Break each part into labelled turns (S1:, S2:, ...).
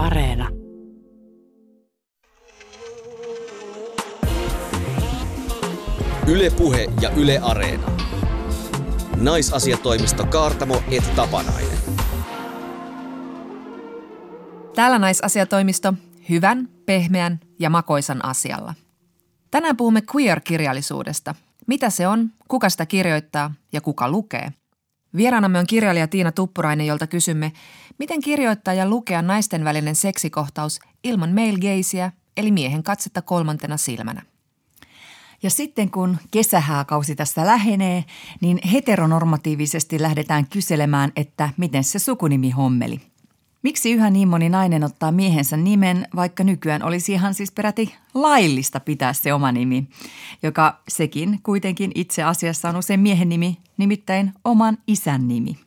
S1: Areena.
S2: Ylepuhe ja Yle Areena. Naisasiatoimisto Kaartamo et Tapanainen.
S3: Täällä naisasiatoimisto hyvän, pehmeän ja makoisan asialla. Tänään puhumme queer-kirjallisuudesta. Mitä se on, kuka sitä kirjoittaa ja kuka lukee. Vieraanamme on kirjailija Tiina Tuppurainen, jolta kysymme, miten kirjoittaa ja lukea naisten välinen seksikohtaus ilman male gazeä, eli miehen katsetta kolmantena silmänä.
S4: Ja sitten kun kesähääkausi tässä lähenee, niin heteronormatiivisesti lähdetään kyselemään, että miten se sukunimi hommeli. Miksi yhä niin moni nainen ottaa miehensä nimen, vaikka nykyään olisi ihan siis peräti laillista pitää se oma nimi, joka sekin kuitenkin itse asiassa on usein miehen nimi, nimittäin oman isän nimi.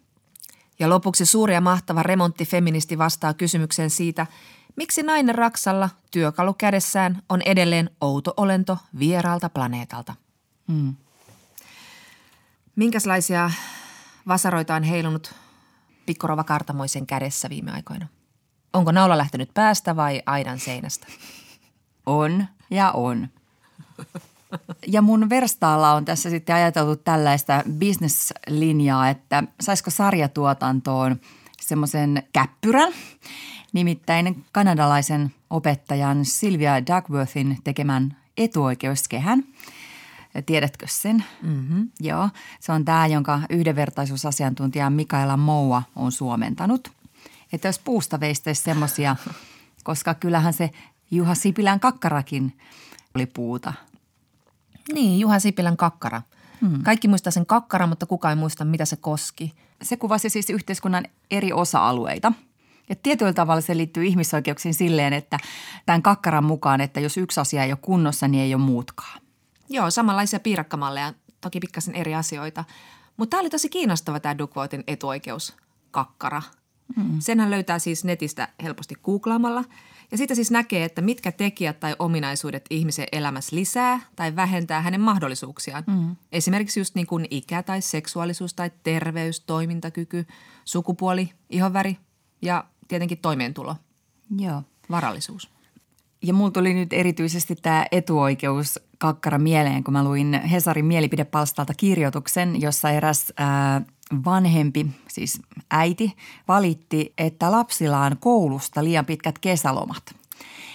S3: Ja lopuksi suuri ja mahtava remonttifeministi vastaa kysymykseen siitä, miksi nainen Raksalla työkalu kädessään on edelleen outo olento vieraalta planeetalta. Hmm. Minkälaisia vasaroita on heilunut pikkurova Kartamoisen kädessä viime aikoina? Onko naula lähtenyt päästä vai aidan seinästä?
S4: On ja on. Ja mun verstaalla on tässä sitten ajateltu tällaista bisneslinjaa, että saisiko sarjatuotantoon semmoisen käppyrän, nimittäin kanadalaisen opettajan Sylvia Duckworthin tekemän etuoikeuskehän – Tiedätkö sen? Mm-hmm. Joo, se on tämä, jonka yhdenvertaisuusasiantuntija Mikaela Moua on suomentanut. Että jos puusta veistäisi semmoisia, koska kyllähän se Juha Sipilän kakkarakin oli puuta.
S3: Niin, Juha Sipilän kakkara. Hmm. Kaikki muistaa sen kakkara, mutta kukaan ei muista, mitä se koski.
S4: Se kuvasi siis yhteiskunnan eri osa-alueita – ja tietyllä tavalla se liittyy ihmisoikeuksiin silleen, että tämän kakkaran mukaan, että jos yksi asia ei ole kunnossa, niin ei ole muutkaan.
S3: Joo, samanlaisia piirakkamalleja, toki pikkasen eri asioita. Mutta tämä oli tosi kiinnostava tämä Duckworthin etuoikeuskakkara. Hmm. Senhän löytää siis netistä helposti googlaamalla. Ja siitä siis näkee, että mitkä tekijät tai ominaisuudet ihmisen elämässä lisää tai vähentää hänen mahdollisuuksiaan. Hmm. Esimerkiksi just niin kuin ikä tai seksuaalisuus tai terveys, toimintakyky, sukupuoli, ihonväri ja tietenkin toimeentulo.
S4: Joo.
S3: Varallisuus.
S4: Ja mulla tuli nyt erityisesti tämä etuoikeus kakkara mieleen, kun mä luin Hesarin mielipidepalstalta kirjoituksen, jossa eräs ää, vanhempi, siis äiti, valitti, että lapsilla on koulusta liian pitkät kesälomat.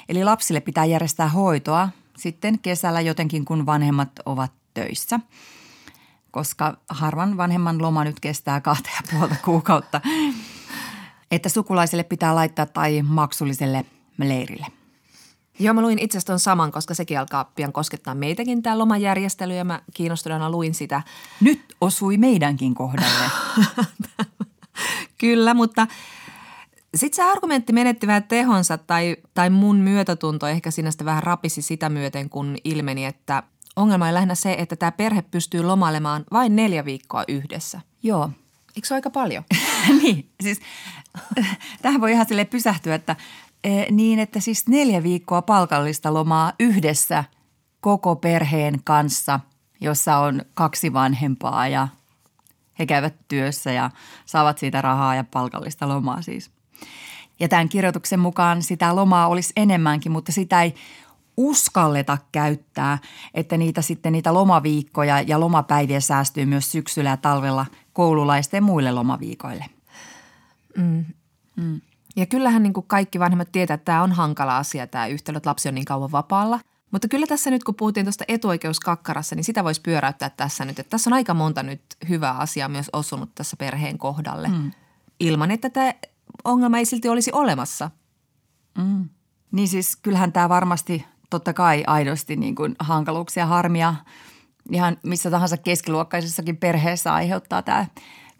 S4: Eli lapsille pitää järjestää hoitoa sitten kesällä jotenkin, kun vanhemmat ovat töissä. Koska harvan vanhemman loma nyt kestää kahta ja puolta kuukautta. Että sukulaisille pitää laittaa tai maksulliselle leirille.
S3: Joo, mä luin itse asiassa saman, koska sekin alkaa pian koskettaa meitäkin tämä lomajärjestely ja mä kiinnostuneena luin sitä.
S4: Nyt osui meidänkin kohdalle.
S3: Kyllä, mutta sitten se argumentti menetti vähän tehonsa tai, tai mun myötätunto ehkä siinä sitten vähän rapisi sitä myöten, kun ilmeni, että ongelma on lähinnä se, että tämä perhe pystyy lomailemaan vain neljä viikkoa yhdessä.
S4: Joo.
S3: Eikö se ole aika paljon?
S4: niin, siis tähän voi ihan sille pysähtyä, että niin, että siis neljä viikkoa palkallista lomaa yhdessä koko perheen kanssa, jossa on kaksi vanhempaa ja he käyvät työssä ja saavat siitä rahaa ja palkallista lomaa siis. Ja tämän kirjoituksen mukaan sitä lomaa olisi enemmänkin, mutta sitä ei uskalleta käyttää, että niitä sitten niitä lomaviikkoja ja lomapäiviä säästyy myös syksyllä ja talvella koululaisten muille lomaviikoille.
S3: Mm. Mm. Ja kyllähän niin kuin kaikki vanhemmat tietää, että tämä on hankala asia, tämä yhtälö, että lapsi on niin kauan vapaalla. Mutta kyllä tässä nyt, kun puhuttiin tuosta etuoikeuskakkarassa, niin sitä voisi pyöräyttää tässä nyt. Että tässä on aika monta nyt hyvää asiaa myös osunut tässä perheen kohdalle. Mm. Ilman, että tämä ongelma ei silti olisi olemassa.
S4: Mm. Niin siis kyllähän tämä varmasti totta kai aidosti niin kuin hankaluuksia, harmia ihan missä tahansa keskiluokkaisessakin perheessä aiheuttaa tämä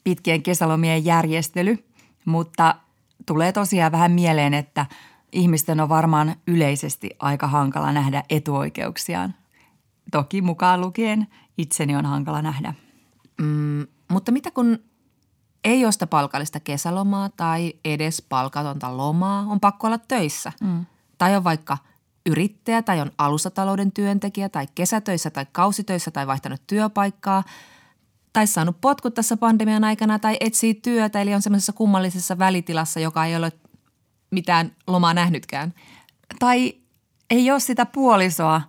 S4: pitkien kesälomien järjestely. Mutta tulee tosiaan vähän mieleen, että ihmisten on varmaan yleisesti aika hankala nähdä etuoikeuksiaan. Toki mukaan lukien itseni on hankala nähdä.
S3: Mm, mutta mitä kun ei ole sitä palkallista kesälomaa tai edes palkatonta lomaa, on pakko olla töissä. Mm. Tai on vaikka yrittäjä tai on alustatalouden työntekijä tai kesätöissä tai kausitöissä tai vaihtanut työpaikkaa – tai saanut potkut tässä pandemian aikana tai etsii työtä, eli on semmoisessa kummallisessa välitilassa, joka ei ole mitään lomaa nähnytkään.
S4: Tai ei ole sitä puolisoa,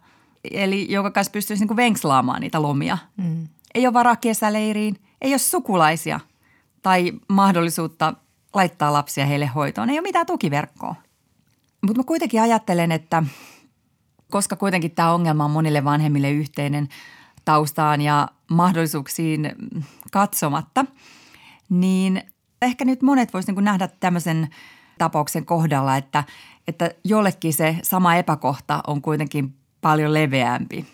S4: eli joka kanssa pystyisi niin venkslaamaan niitä lomia. Mm. Ei ole varaa kesäleiriin, ei ole sukulaisia tai mahdollisuutta laittaa lapsia heille hoitoon. Ei ole mitään tukiverkkoa. Mutta mä kuitenkin ajattelen, että koska kuitenkin tämä ongelma on monille vanhemmille yhteinen taustaan ja mahdollisuuksiin katsomatta, niin ehkä nyt monet voisivat niin nähdä tämmöisen tapauksen kohdalla, että, että jollekin se sama epäkohta on kuitenkin paljon leveämpi.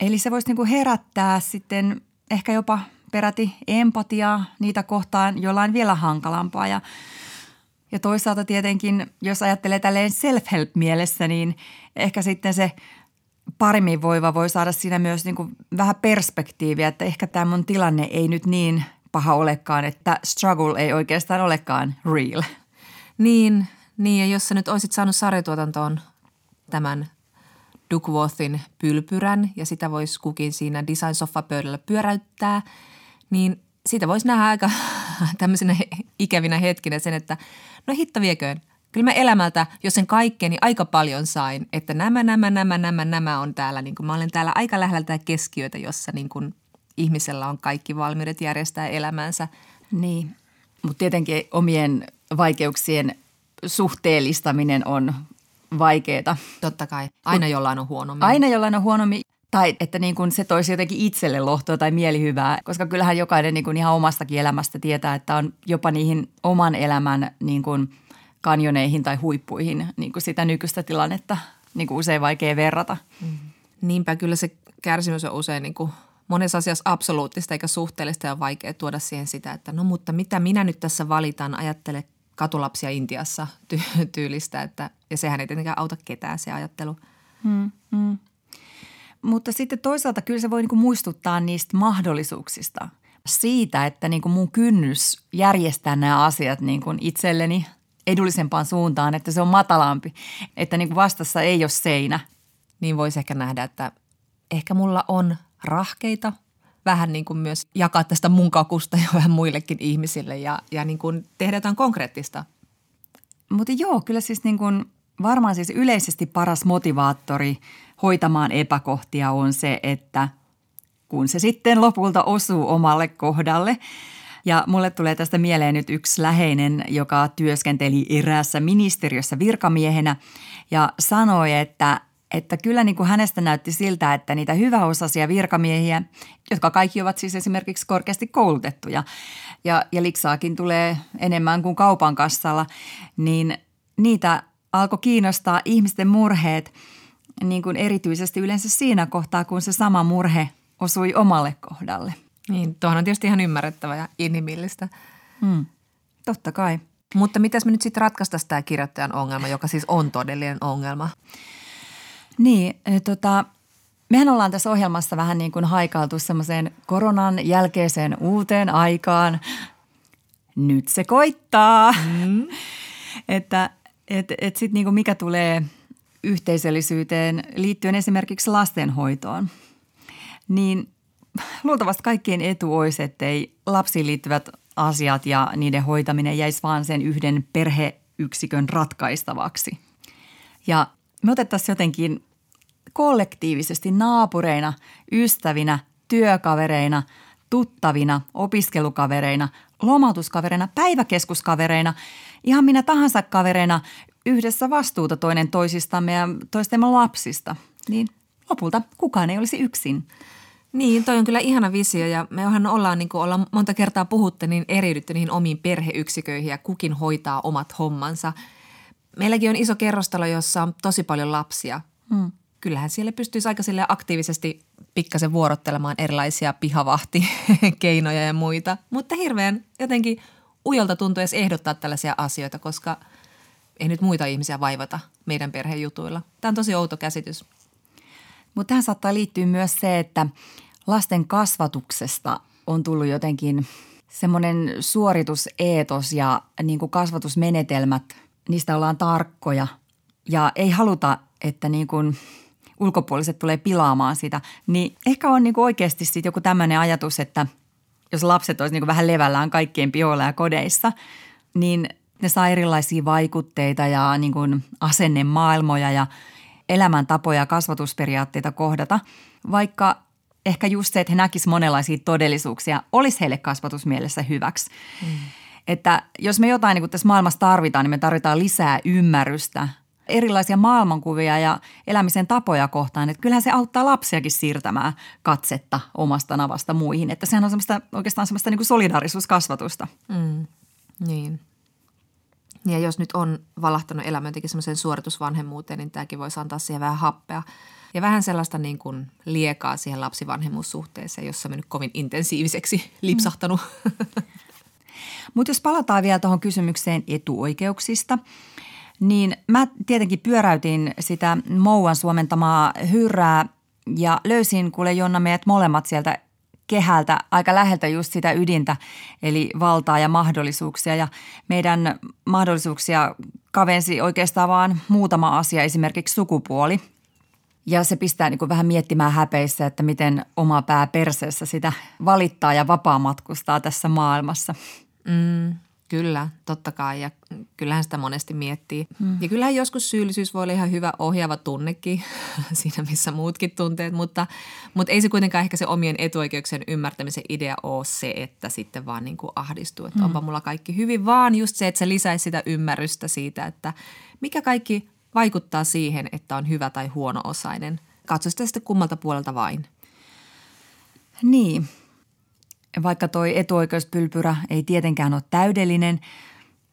S4: Eli se voisi niin herättää sitten ehkä jopa peräti empatiaa niitä kohtaan jollain vielä hankalampaa ja ja toisaalta tietenkin, jos ajattelee tälleen self-help-mielessä, niin ehkä sitten se paremmin voiva voi saada siinä myös niin kuin vähän perspektiiviä, että ehkä tämä mun tilanne ei nyt niin paha olekaan, että struggle ei oikeastaan olekaan real.
S3: Niin, niin ja jos sä nyt olisit saanut sarjatuotantoon tämän Duckworthin pylpyrän ja sitä voisi kukin siinä design pöydällä pyöräyttää, niin siitä voisi nähdä aika tämmöisenä ikävinä hetkinä sen, että no hitto vieköön. Kyllä mä elämältä, jos sen kaikkeeni aika paljon sain, että nämä, nämä, nämä, nämä, nämä on täällä. Niin kuin mä olen täällä aika lähellä tätä keskiötä, jossa niin kuin ihmisellä on kaikki valmiudet järjestää elämänsä.
S4: Niin, mutta tietenkin omien vaikeuksien suhteellistaminen on vaikeaa.
S3: Totta kai. Aina jollain on huonommin.
S4: Aina jollain on huonommin. Tai että niin kuin se toisi jotenkin itselle lohtoa tai mielihyvää, koska kyllähän jokainen niin kuin ihan omastakin elämästä tietää, että on jopa niihin oman elämän niin kuin kanjoneihin tai huippuihin niin kuin sitä nykyistä tilannetta niin kuin usein vaikea verrata. Mm.
S3: Niinpä kyllä se kärsimys on usein niin kuin monessa asiassa absoluuttista eikä suhteellista ja vaikea tuoda siihen sitä, että no mutta mitä minä nyt tässä valitan, ajattele katulapsia Intiassa ty- tyylistä, että, ja sehän ei tietenkään auta ketään se ajattelu. Hmm, hmm.
S4: Mutta sitten toisaalta kyllä se voi niinku muistuttaa niistä mahdollisuuksista. Siitä, että niinku mun kynnys järjestää nämä asiat niinku itselleni edullisempaan suuntaan, että se on matalampi. Että niinku vastassa ei ole seinä.
S3: Niin voisi ehkä nähdä, että ehkä mulla on rahkeita vähän niin kuin myös jakaa tästä mun kakusta ja vähän muillekin ihmisille ja, ja niin kuin tehdä jotain konkreettista.
S4: Mutta joo, kyllä siis niin kuin varmaan siis yleisesti paras motivaattori hoitamaan epäkohtia on se, että kun se sitten lopulta osuu omalle kohdalle. Ja mulle tulee tästä mieleen nyt yksi läheinen, joka työskenteli eräässä ministeriössä virkamiehenä ja sanoi, että että kyllä niin kuin hänestä näytti siltä, että niitä hyväosaisia virkamiehiä, jotka kaikki ovat siis esimerkiksi korkeasti koulutettuja ja, ja liksaakin tulee enemmän kuin kaupan kassalla, niin niitä alkoi kiinnostaa ihmisten murheet niin kuin erityisesti yleensä siinä kohtaa, kun se sama murhe osui omalle kohdalle.
S3: Niin, tuohon on tietysti ihan ymmärrettävä ja inhimillistä.
S4: Hmm. Totta kai.
S3: Mutta mitäs me nyt sitten ratkaistaisiin tämä kirjoittajan ongelma, joka siis on todellinen ongelma?
S4: Niin, tota, mehän ollaan tässä ohjelmassa vähän niin kuin haikailtu semmoiseen koronan jälkeiseen uuteen aikaan. Nyt se koittaa. Mm. että et, et sitten niin mikä tulee yhteisöllisyyteen liittyen esimerkiksi lastenhoitoon, niin luultavasti kaikkien etu olisi, ettei lapsiin liittyvät asiat ja niiden hoitaminen jäisi vaan sen yhden perheyksikön ratkaistavaksi. Ja me otettaisiin jotenkin kollektiivisesti naapureina, ystävinä, työkavereina, tuttavina, opiskelukavereina, lomautuskavereina, päiväkeskuskavereina, ihan minä tahansa kavereina yhdessä vastuuta toinen toisistamme ja toistemme lapsista. Niin lopulta kukaan ei olisi yksin.
S3: Niin, toi on kyllä ihana visio ja mehän ollaan, niin kuin ollaan monta kertaa puhuttu, niin eriydytty niihin omiin perheyksiköihin ja kukin hoitaa omat hommansa. Meilläkin on iso kerrostalo, jossa on tosi paljon lapsia. Hmm. Kyllähän siellä pystyisi aika sille aktiivisesti pikkasen vuorottelemaan erilaisia pihavahti-keinoja ja muita. Mutta hirveän jotenkin ujolta tuntuu edes ehdottaa tällaisia asioita, koska ei nyt muita ihmisiä vaivata meidän perhejutuilla. Tämä on tosi outo käsitys.
S4: Mutta tähän saattaa liittyä myös se, että lasten kasvatuksesta on tullut jotenkin semmoinen suorituseetos ja niin kuin kasvatusmenetelmät, niistä ollaan tarkkoja ja ei haluta, että niin kuin ulkopuoliset tulee pilaamaan sitä. Niin ehkä on niin kuin oikeasti sitten joku tämmöinen ajatus, että jos lapset olisi niin kuin vähän levällään kaikkien pihoilla ja kodeissa, niin Ne saa erilaisia vaikutteita ja niin kuin asennemaailmoja ja elämäntapoja ja kasvatusperiaatteita kohdata, vaikka ehkä just se, että he näkisivät monenlaisia todellisuuksia, olisi heille kasvatusmielessä hyväksi. Mm. Että jos me jotain niin tässä maailmassa tarvitaan, niin me tarvitaan lisää ymmärrystä, erilaisia maailmankuvia ja elämisen tapoja kohtaan. Että kyllähän se auttaa lapsiakin siirtämään katsetta omasta navasta muihin. Että sehän on semmoista, oikeastaan semmoista niin kuin solidaarisuuskasvatusta.
S3: Mm. Niin. Ja jos nyt on valahtanut elämä jotenkin semmoiseen suoritusvanhemmuuteen, niin tämäkin voisi antaa siihen vähän happea. Ja vähän sellaista niin kuin liekaa siihen lapsivanhemmuussuhteeseen, jossa me nyt kovin intensiiviseksi lipsahtanut. Mm.
S4: Mutta jos palataan vielä tuohon kysymykseen etuoikeuksista, niin mä tietenkin pyöräytin sitä Mouan suomentamaa hyrää ja löysin kuule Jonna meidät molemmat sieltä kehältä aika läheltä just sitä ydintä, eli valtaa ja mahdollisuuksia. Ja meidän mahdollisuuksia kavensi oikeastaan vaan muutama asia, esimerkiksi sukupuoli. Ja se pistää niin kuin vähän miettimään häpeissä, että miten oma pää perseessä sitä valittaa ja vapaa matkustaa tässä maailmassa.
S3: Mm, kyllä, totta kai ja kyllähän sitä monesti miettii. Mm. Ja kyllähän joskus syyllisyys voi olla ihan hyvä ohjaava tunnekin siinä, missä muutkin tunteet, mutta, mutta ei se kuitenkaan ehkä se omien etuoikeuksien ymmärtämisen idea ole se, että sitten vaan niin kuin ahdistuu, että mm. onpa mulla kaikki hyvin, vaan just se, että se lisäisi sitä ymmärrystä siitä, että mikä kaikki vaikuttaa siihen, että on hyvä tai huono-osainen. Katso sitä sitten kummalta puolelta vain.
S4: Niin, vaikka toi etuoikeuspylpyrä ei tietenkään ole täydellinen,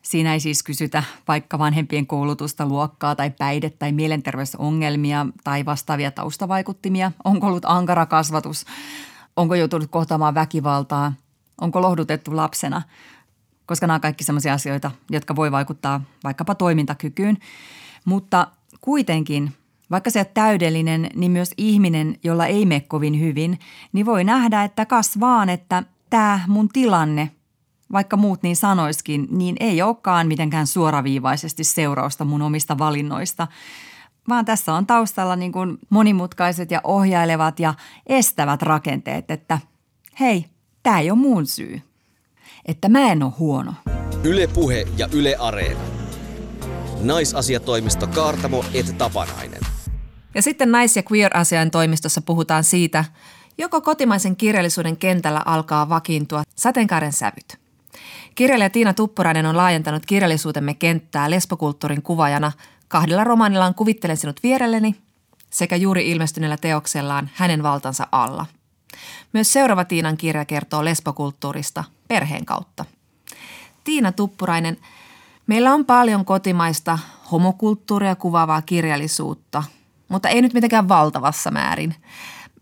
S4: siinä ei siis kysytä vaikka vanhempien koulutusta, luokkaa tai päihde- tai mielenterveysongelmia tai vastaavia taustavaikuttimia. Onko ollut ankara kasvatus? Onko joutunut kohtaamaan väkivaltaa? Onko lohdutettu lapsena? Koska nämä on kaikki sellaisia asioita, jotka voi vaikuttaa vaikkapa toimintakykyyn. Mutta kuitenkin vaikka se on täydellinen, niin myös ihminen, jolla ei mene kovin hyvin, niin voi nähdä, että kas vaan, että tämä mun tilanne, vaikka muut niin sanoiskin, niin ei olekaan mitenkään suoraviivaisesti seurausta mun omista valinnoista, vaan tässä on taustalla niin kuin monimutkaiset ja ohjailevat ja estävät rakenteet, että hei, tämä ei ole mun syy, että mä en ole huono.
S2: Yle Puhe ja Yle Areena. Naisasiatoimisto Kaartamo et Tapanainen.
S3: Ja sitten nais- ja queer-asian toimistossa puhutaan siitä, joko kotimaisen kirjallisuuden kentällä alkaa vakiintua sateenkaaren sävyt. Kirjailija Tiina Tuppurainen on laajentanut kirjallisuutemme kenttää lesbokulttuurin kuvajana kahdella romaanillaan Kuvittelen sinut vierelleni sekä juuri ilmestyneellä teoksellaan Hänen valtansa alla. Myös seuraava Tiinan kirja kertoo lesbokulttuurista perheen kautta. Tiina Tuppurainen, meillä on paljon kotimaista homokulttuuria kuvaavaa kirjallisuutta – mutta ei nyt mitenkään valtavassa määrin.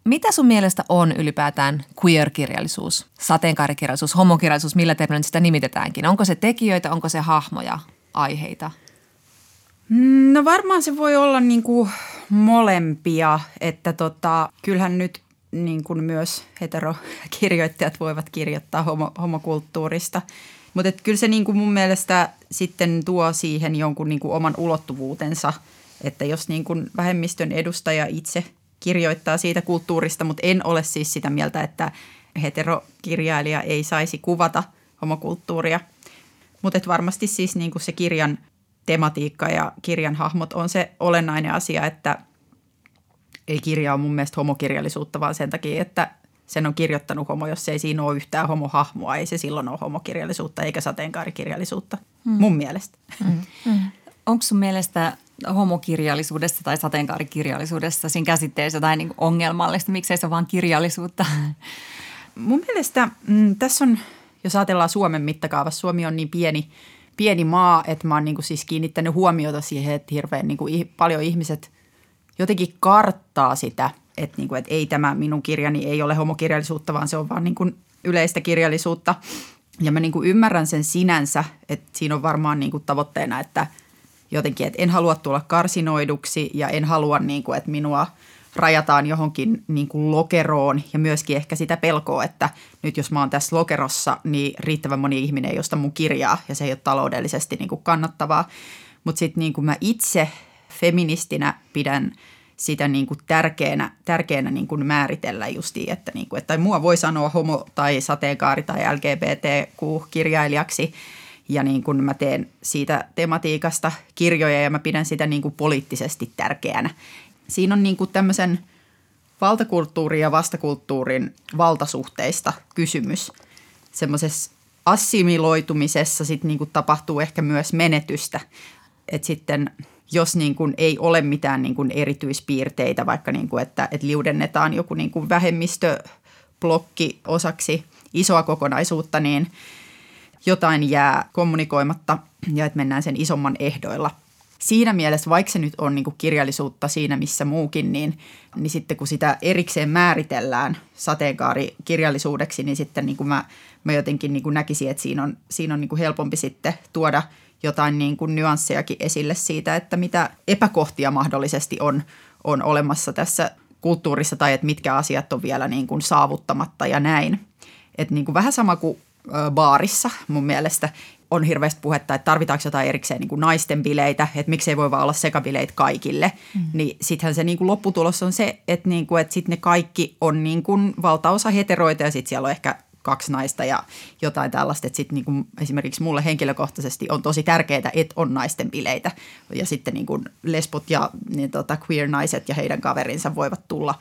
S3: Mitä sun mielestä on ylipäätään queer-kirjallisuus, sateenkaarikirjallisuus, homokirjallisuus, millä termillä sitä nimitetäänkin? Onko se tekijöitä, onko se hahmoja, aiheita?
S1: No varmaan se voi olla niin kuin molempia, että tota, kyllähän nyt niin kuin myös heterokirjoittajat voivat kirjoittaa homo, homokulttuurista. Mutta kyllä se niin kuin mun mielestä sitten tuo siihen jonkun niin kuin oman ulottuvuutensa – että jos niin kuin vähemmistön edustaja itse kirjoittaa siitä kulttuurista, mutta en ole siis sitä mieltä, että heterokirjailija ei saisi kuvata homokulttuuria. Mutta varmasti siis niin kuin se kirjan tematiikka ja kirjan hahmot on se olennainen asia, että ei kirja ole mun mielestä homokirjallisuutta, vaan sen takia, että sen on kirjoittanut homo, jos ei siinä ole yhtään homohahmoa, ei se silloin ole homokirjallisuutta eikä sateenkaarikirjallisuutta, mm. mun mielestä. Mm.
S4: Mm. Onko sun mielestä homokirjallisuudessa tai sateenkaarikirjallisuudessa siinä käsitteessä jotain niin ongelmallista? Miksei se ole vain kirjallisuutta?
S1: Mun mielestä mm, tässä on, jos ajatellaan Suomen mittakaavassa, Suomi on niin pieni, pieni maa, että mä oon niin kuin siis kiinnittänyt huomiota siihen, että hirveän niin kuin paljon ihmiset jotenkin karttaa sitä, että, niin kuin, että ei tämä minun kirjani ei ole homokirjallisuutta, vaan se on vaan niin kuin yleistä kirjallisuutta. Ja mä niin kuin ymmärrän sen sinänsä, että siinä on varmaan niin kuin tavoitteena, että – jotenkin, että en halua tulla karsinoiduksi ja en halua, niin kuin, että minua rajataan johonkin niin kuin lokeroon ja myöskin ehkä sitä pelkoa, että nyt jos mä oon tässä lokerossa, niin riittävän moni ihminen ei osta mun kirjaa ja se ei ole taloudellisesti niin kuin kannattavaa. Mutta sitten niin mä itse feministinä pidän sitä niin kuin tärkeänä, tärkeänä niin kuin määritellä justiin, että, niin kuin, että mua voi sanoa homo tai sateenkaari tai LGBTQ-kirjailijaksi – Ja niin kuin mä teen siitä tematiikasta kirjoja ja mä pidän sitä niin kuin poliittisesti tärkeänä. Siinä on niin kuin tämmöisen valtakulttuurin ja vastakulttuurin valtasuhteista kysymys. Semmoisessa assimiloitumisessa sit niin kuin tapahtuu ehkä myös menetystä. Et sitten jos niin kuin ei ole mitään niin kuin erityispiirteitä, vaikka niin kuin, että, että liudennetaan joku niin kuin vähemmistöblokki osaksi isoa kokonaisuutta, niin jotain jää kommunikoimatta ja että mennään sen isomman ehdoilla. Siinä mielessä, vaikka se nyt on niin kuin kirjallisuutta siinä missä muukin, niin, niin sitten kun sitä erikseen määritellään sateenkaarikirjallisuudeksi, niin sitten niin kuin mä, mä jotenkin niin kuin näkisin, että siinä on, siinä on niin kuin helpompi sitten tuoda – jotain niin kuin nyanssejakin esille siitä, että mitä epäkohtia mahdollisesti on, on olemassa tässä kulttuurissa tai että mitkä asiat on vielä niin kuin saavuttamatta ja näin. Että niin kuin vähän sama kuin baarissa mun mielestä on hirveästi puhetta, että tarvitaanko jotain erikseen niin kuin naisten bileitä, että miksei voi vaan olla sekabileitä kaikille. Mm. Niin sittenhän se niin kuin lopputulos on se, että, niin kuin, että sitten ne kaikki on niin kuin valtaosa heteroita ja sitten siellä on ehkä kaksi naista ja jotain tällaista. Että sitten niin esimerkiksi mulle henkilökohtaisesti on tosi tärkeää, että on naisten bileitä. Ja sitten niin kuin lesbot ja niin tota, queer-naiset ja heidän kaverinsa voivat tulla.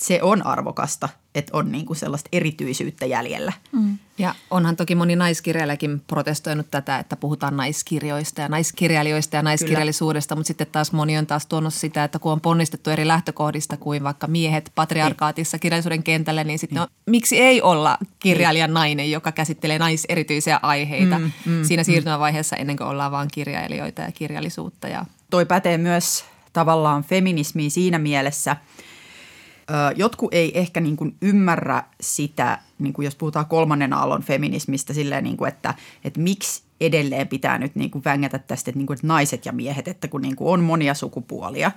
S1: Se on arvokasta, että on niin kuin sellaista erityisyyttä jäljellä. Mm.
S3: Ja onhan toki moni naiskirjailijakin protestoinut tätä, että puhutaan naiskirjoista ja naiskirjailijoista ja naiskirjallisuudesta, mutta sitten taas moni on taas tuonut sitä, että kun on ponnistettu eri lähtökohdista kuin vaikka miehet patriarkaatissa kirjallisuuden kentälle, niin sitten on, miksi ei olla kirjailijan nainen, joka käsittelee naiserityisiä aiheita mm, mm, siinä mm. siirtymävaiheessa ennen kuin ollaan vain kirjailijoita ja kirjallisuutta. Ja.
S1: Toi pätee myös tavallaan feminismiin siinä mielessä – jotkut ei ehkä niin kuin ymmärrä sitä, niin kuin jos puhutaan kolmannen aallon feminismistä, silleen, niin kuin, että, että miksi edelleen pitää nyt niin kuin vängätä tästä, että, niin kuin, että naiset ja miehet, että kun niin kuin on monia sukupuolia.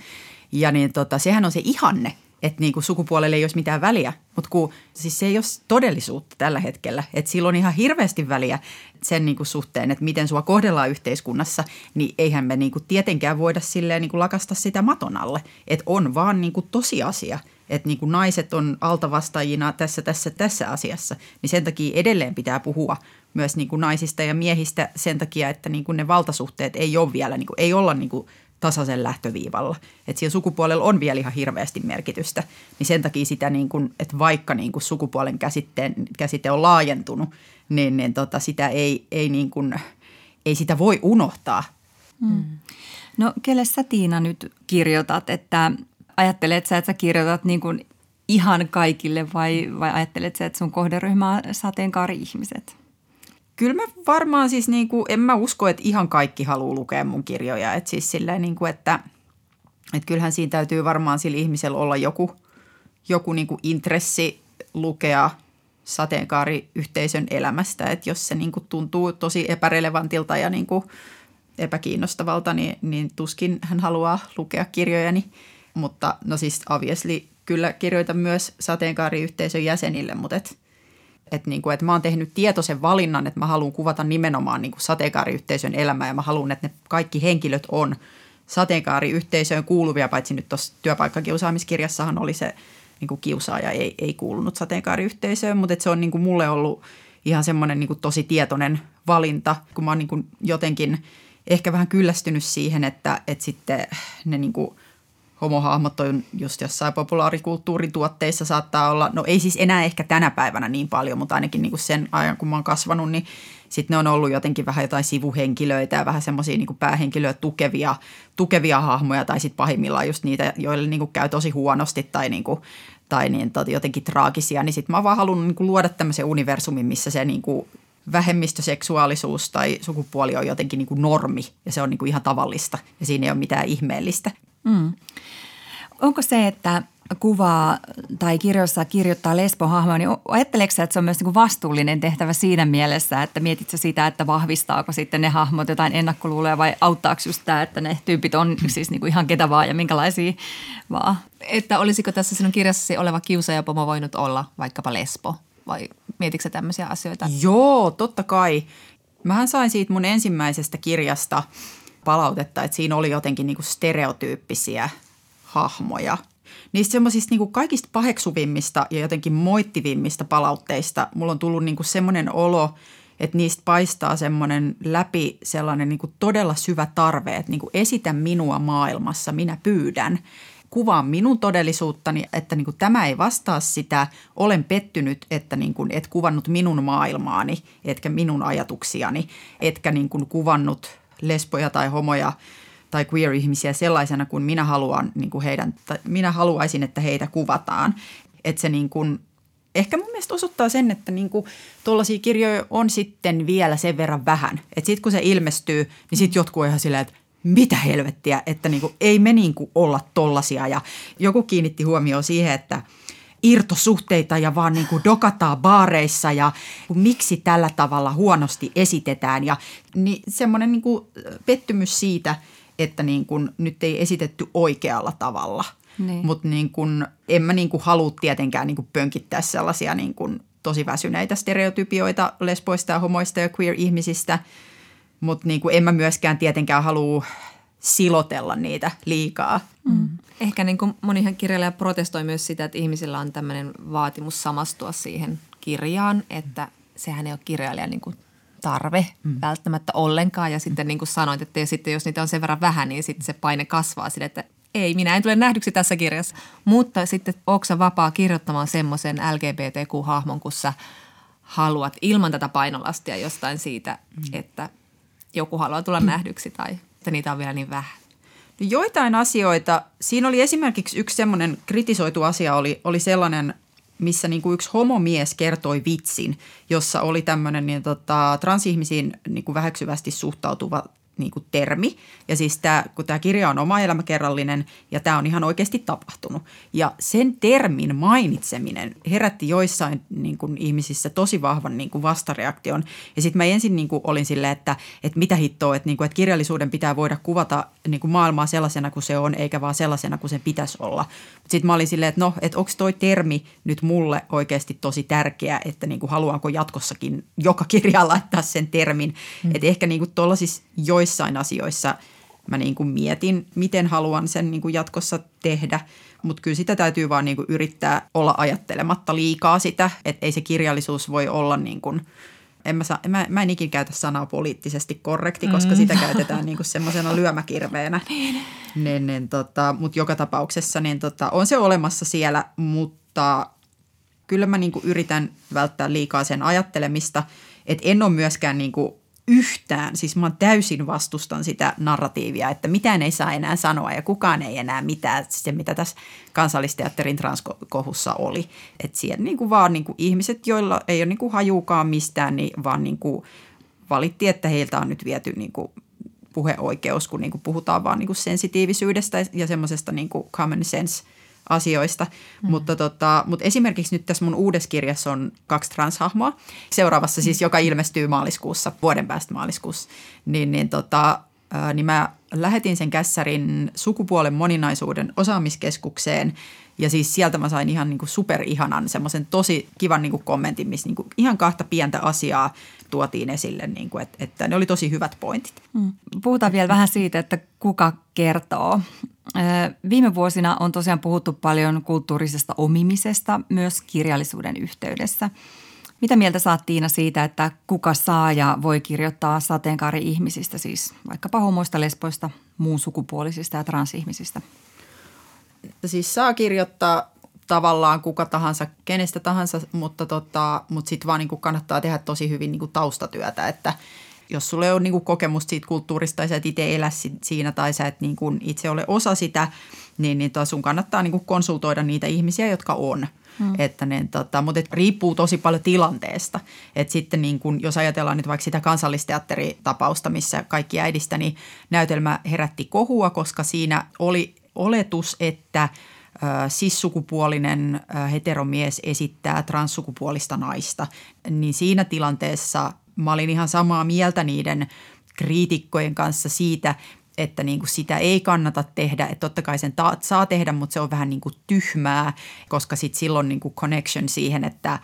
S1: Ja niin tota, sehän on se ihanne, että niin kuin sukupuolelle ei olisi mitään väliä, mutta kun, siis se ei ole todellisuutta tällä hetkellä. Että sillä on ihan hirveästi väliä sen niin kuin suhteen, että miten sua kohdellaan yhteiskunnassa, niin eihän me niin kuin tietenkään voida silleen niin kuin lakasta sitä maton alle. Että on vaan niin kuin tosiasia – että niin kuin naiset on altavastaajina tässä, tässä, tässä asiassa, niin sen takia edelleen pitää puhua myös niin kuin naisista ja miehistä sen takia, että niin kuin ne valtasuhteet ei ole vielä, niin kuin, ei olla niin kuin tasaisen lähtöviivalla. Että siellä sukupuolella on vielä ihan hirveästi merkitystä. Niin sen takia sitä, niin kuin, että vaikka niin kuin sukupuolen käsitteen, käsite on laajentunut, niin, niin tota, sitä ei, ei, niin kuin, ei sitä voi unohtaa.
S4: Hmm. No kelle sä Tiina nyt kirjoitat, että ajattelet sä, että sä kirjoitat niin kuin ihan kaikille vai, vai ajattelet sä, että sun kohderyhmä on sateenkaari-ihmiset?
S1: Kyllä mä varmaan siis niin kuin, en mä usko, että ihan kaikki haluaa lukea mun kirjoja. Että siis silleen niin kuin, että, että kyllähän siinä täytyy varmaan sillä ihmisellä olla joku, joku niin kuin intressi lukea sateenkaariyhteisön elämästä. Että jos se niin kuin tuntuu tosi epärelevantilta ja niin kuin epäkiinnostavalta, niin, niin tuskin hän haluaa lukea kirjojani. Mutta no siis obviously kyllä kirjoitan myös sateenkaariyhteisön jäsenille, mutta et, et niin kuin, et mä oon tehnyt tietoisen valinnan, että mä haluan kuvata nimenomaan niin kuin sateenkaariyhteisön elämää ja mä haluan, että ne kaikki henkilöt on sateenkaariyhteisöön kuuluvia, paitsi nyt tuossa työpaikkakiusaamiskirjassahan oli se niin kuin kiusaaja ei, ei kuulunut sateenkaariyhteisöön, mutta se on niin kuin mulle ollut ihan semmoinen niin kuin tosi tietoinen valinta, kun mä oon niin kuin jotenkin ehkä vähän kyllästynyt siihen, että, että sitten ne niin kuin – homohahmot on just jossain populaarikulttuurituotteissa saattaa olla, no ei siis enää ehkä tänä päivänä niin paljon, mutta ainakin niin kuin sen ajan, kun mä oon kasvanut, niin sitten ne on ollut jotenkin vähän jotain sivuhenkilöitä ja vähän semmoisia niin päähenkilöä tukevia, tukevia hahmoja tai sitten pahimmillaan just niitä, joille niin kuin käy tosi huonosti tai, niin kuin, tai niin, tot, jotenkin traagisia, niin sitten mä oon vaan halunnut niin kuin luoda tämmöisen universumin, missä se niin kuin vähemmistöseksuaalisuus tai sukupuoli on jotenkin niin kuin normi ja se on niin kuin ihan tavallista ja siinä ei ole mitään ihmeellistä. Mm.
S4: Onko se, että kuvaa tai kirjoissa kirjoittaa lesbohahmoa, niin ajatteleeko että se on myös niin kuin vastuullinen tehtävä siinä mielessä, että mietitkö sitä, että vahvistaako sitten ne hahmot jotain ennakkoluuloja vai auttaako just tämä, että ne tyypit on siis niin kuin ihan ketä vaan ja minkälaisia vaan?
S3: Että olisiko tässä sinun kirjassasi oleva kiusaajapomo voinut olla vaikkapa lesbo vai mietitkö tämmöisiä asioita?
S1: Joo, totta kai. Mähän sain siitä mun ensimmäisestä kirjasta palautetta, että siinä oli jotenkin niin kuin stereotyyppisiä hahmoja. Niistä semmoisista niin kaikista paheksuvimmista ja jotenkin moittivimmista palautteista mulla on tullut niin semmoinen olo, että niistä paistaa semmoinen läpi sellainen niin kuin todella syvä tarve, että niin kuin esitä minua maailmassa, minä pyydän kuvaa minun todellisuuttani, että niin kuin tämä ei vastaa sitä. Olen pettynyt, että niin kuin et kuvannut minun maailmaani, etkä minun ajatuksiani, etkä niin kuin kuvannut lesboja tai homoja tai queer-ihmisiä sellaisena kuin minä haluan niin kuin heidän, tai minä haluaisin, että heitä kuvataan. Että se niin kuin, ehkä mun mielestä osoittaa sen, että niin kuin tuollaisia kirjoja on sitten vielä sen verran vähän. Että sitten kun se ilmestyy, niin sitten jotkut on ihan silleen, että mitä helvettiä, että niin kuin, ei me niin kuin olla tollasia. Ja joku kiinnitti huomioon siihen, että irtosuhteita ja vaan niin kuin dokataan baareissa ja miksi tällä tavalla huonosti esitetään. Ja niin semmoinen niin kuin pettymys siitä, että niin kuin nyt ei esitetty oikealla tavalla. Niin. Mutta niin kuin, en mä niin kuin halua tietenkään niin kuin pönkittää sellaisia niin kuin tosi väsyneitä stereotypioita lesboista ja homoista ja queer-ihmisistä – mutta niin kuin en mä myöskään tietenkään halua silotella niitä liikaa. Mm.
S3: Ehkä niin kuin monihan kirjailija protestoi myös sitä, että ihmisillä on tämmöinen vaatimus samastua siihen kirjaan, että sehän ei ole kirjailijan niin kuin tarve mm. välttämättä ollenkaan. Ja sitten niin kuin sanoit, että ja sitten jos niitä on sen verran vähän, niin sitten se paine kasvaa sille, että ei, minä en tule nähdyksi tässä kirjassa. Mutta sitten oksa vapaa kirjoittamaan semmoisen LGBTQ-hahmon, kun sä haluat ilman tätä painolastia jostain siitä, mm. että – joku haluaa tulla nähdyksi tai että niitä on vielä niin vähän.
S1: No joitain asioita, siinä oli esimerkiksi yksi semmoinen kritisoitu asia oli, oli sellainen, missä niin kuin yksi homomies kertoi vitsin, jossa oli tämmöinen niin tota, transihmisiin niin kuin väheksyvästi suhtautuva niin kuin termi. Ja siis tämä, kun tämä kirja on oma elämäkerrallinen ja tämä on ihan oikeasti tapahtunut. Ja sen termin mainitseminen herätti joissain niin kuin ihmisissä tosi vahvan niin kuin vastareaktion. Ja sitten mä ensin niin kuin olin silleen, että, että mitä hittoa, että, niin kuin, että kirjallisuuden pitää voida kuvata niin kuin maailmaa sellaisena kuin se on, eikä vaan sellaisena kuin se pitäisi olla. Sitten mä olin silleen, että no, että onko toi termi nyt mulle oikeasti tosi tärkeä, että niin kuin haluanko jatkossakin joka kirjaan laittaa sen termin. Mm. Että ehkä niin kuin tuollaisissa joissain asioissa mä niin kuin mietin, miten haluan sen niin kuin jatkossa tehdä, mutta kyllä sitä täytyy vaan niin kuin yrittää olla ajattelematta liikaa sitä, että ei se kirjallisuus voi olla niin kuin – en mä, saa, mä, mä en ikin käytä sanaa poliittisesti korrekti, koska mm. sitä käytetään niinku semmoisena lyömäkirveenä. niin. niin, niin tota, Mutta joka tapauksessa niin tota, on se olemassa siellä, mutta kyllä mä niinku yritän välttää liikaa sen ajattelemista. Että en ole myöskään niinku yhtään, siis mä täysin vastustan sitä narratiivia, että mitään ei saa enää sanoa ja kukaan ei enää mitään, se mitä tässä kansallisteatterin transkohussa oli. Että siellä niin kuin vaan niin kuin ihmiset, joilla ei ole niin kuin hajuukaan mistään, niin vaan niin kuin valitti, että heiltä on nyt viety niin kuin puheoikeus, kun niin kuin puhutaan vaan niin kuin sensitiivisyydestä ja semmoisesta niin kuin common sense – asioista. Mm. Mutta, tota, mutta esimerkiksi nyt tässä mun uudessa kirjassa on kaksi transhahmoa. Seuraavassa siis, joka ilmestyy maaliskuussa, vuoden päästä maaliskuussa, niin, niin, tota, niin mä lähetin sen kässärin sukupuolen moninaisuuden osaamiskeskukseen ja siis sieltä mä sain ihan niin kuin superihanan semmoisen tosi kivan niin kuin kommentin, missä niin kuin ihan kahta pientä asiaa tuotiin esille, niin kuin, että, että ne oli tosi hyvät pointit.
S4: Mm. Puhutaan vielä vähän siitä, että kuka kertoo. Viime vuosina on tosiaan puhuttu paljon kulttuurisesta omimisesta myös kirjallisuuden yhteydessä. Mitä mieltä saat Tiina siitä, että kuka saa ja voi kirjoittaa sateenkaari-ihmisistä, siis vaikkapa homoista, lesboista, muun sukupuolisista ja transihmisistä?
S1: Siis saa kirjoittaa tavallaan kuka tahansa, kenestä tahansa, mutta, tota, mutta sitten vaan niin kannattaa tehdä tosi hyvin niin taustatyötä, että – jos sulle on niin kuin kokemusta siitä kulttuurista tai sä et itse elä siinä tai sä et niin kuin itse ole osa sitä, niin, niin sun kannattaa niin kuin konsultoida niitä ihmisiä, jotka on. Hmm. Että ne, tota, mutta et riippuu tosi paljon tilanteesta. Et sitten niin kun, jos ajatellaan nyt vaikka sitä kansallisteatteritapausta, missä kaikki äidistä, niin näytelmä herätti kohua, koska siinä oli oletus, että sissukupuolinen heteromies esittää transsukupuolista naista, niin siinä tilanteessa mä olin ihan samaa mieltä niiden kriitikkojen kanssa siitä, että niin kuin sitä ei kannata tehdä. Että totta kai sen ta- saa tehdä, mutta se on vähän niin kuin tyhmää, koska sitten silloin niin kuin connection siihen, että –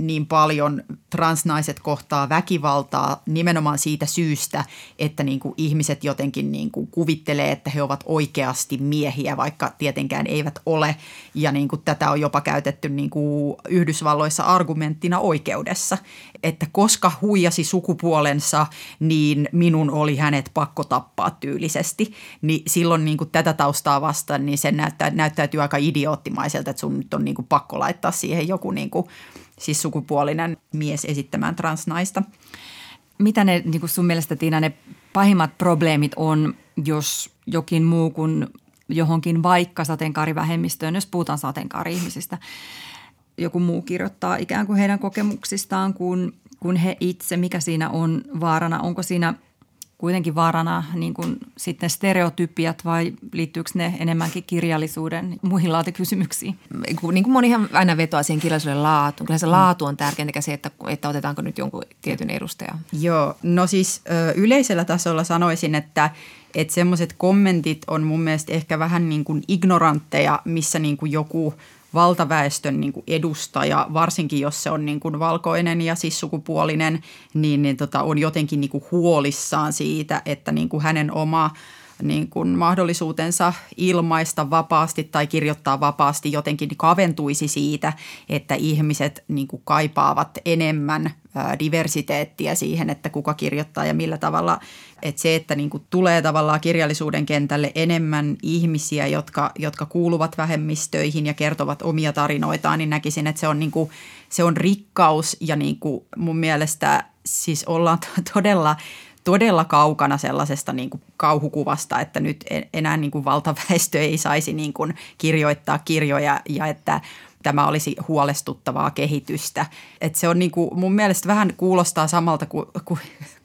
S1: niin paljon transnaiset kohtaa väkivaltaa nimenomaan siitä syystä, että niin kuin ihmiset jotenkin niin kuin kuvittelee, että he ovat oikeasti miehiä, vaikka tietenkään eivät ole. Ja niin kuin tätä on jopa käytetty niin kuin Yhdysvalloissa argumenttina oikeudessa. että koska huijasi sukupuolensa, niin minun oli hänet pakko tappaa tyylisesti. Niin silloin niin kuin tätä taustaa vastaan, niin se näyttää, näyttäytyy aika idioottimaiselta, että sun nyt on niin kuin pakko laittaa siihen joku niin kuin, siis sukupuolinen mies esittämään transnaista.
S4: Mitä ne niin sun mielestä Tiina ne pahimmat probleemit on, jos jokin muu kuin johonkin vaikka sateenkaarivähemmistöön, jos puhutaan sateenkaari-ihmisistä, joku muu kirjoittaa ikään kuin heidän kokemuksistaan kuin, kuin he itse, mikä siinä on vaarana, onko siinä kuitenkin vaarana niin kuin sitten stereotypiat vai liittyykö ne enemmänkin kirjallisuuden muihin laatikysymyksiin?
S3: Niin kuin monihan aina vetoaa siihen kirjallisuuden laatuun. Kyllä se mm. laatu on tärkeintä se, että, että otetaanko nyt jonkun tietyn edustajan.
S1: Joo, no siis yleisellä tasolla sanoisin, että että semmoiset kommentit on mun mielestä ehkä vähän niin kuin ignorantteja, missä niin kuin joku valtaväestön niin kuin edustaja, varsinkin jos se on niin kuin valkoinen ja siis sukupuolinen, niin, niin tota, on jotenkin niin kuin huolissaan siitä, että niin kuin hänen oma niin kuin mahdollisuutensa ilmaista vapaasti tai kirjoittaa vapaasti jotenkin kaventuisi siitä, että ihmiset niin kuin kaipaavat enemmän diversiteettiä siihen, että kuka kirjoittaa ja millä tavalla. Että se, että niin kuin tulee tavallaan kirjallisuuden kentälle enemmän ihmisiä, jotka, jotka kuuluvat vähemmistöihin ja kertovat omia tarinoitaan, niin näkisin, että se on, niin kuin, se on rikkaus ja niin kuin mun mielestä siis ollaan todella todella kaukana sellaisesta niin kuin kauhukuvasta, että nyt enää niin kuin valtaväestö ei saisi niin kuin kirjoittaa kirjoja ja että tämä olisi huolestuttavaa kehitystä. Et se on niin kuin, mun mielestä vähän kuulostaa samalta kuin, kuin,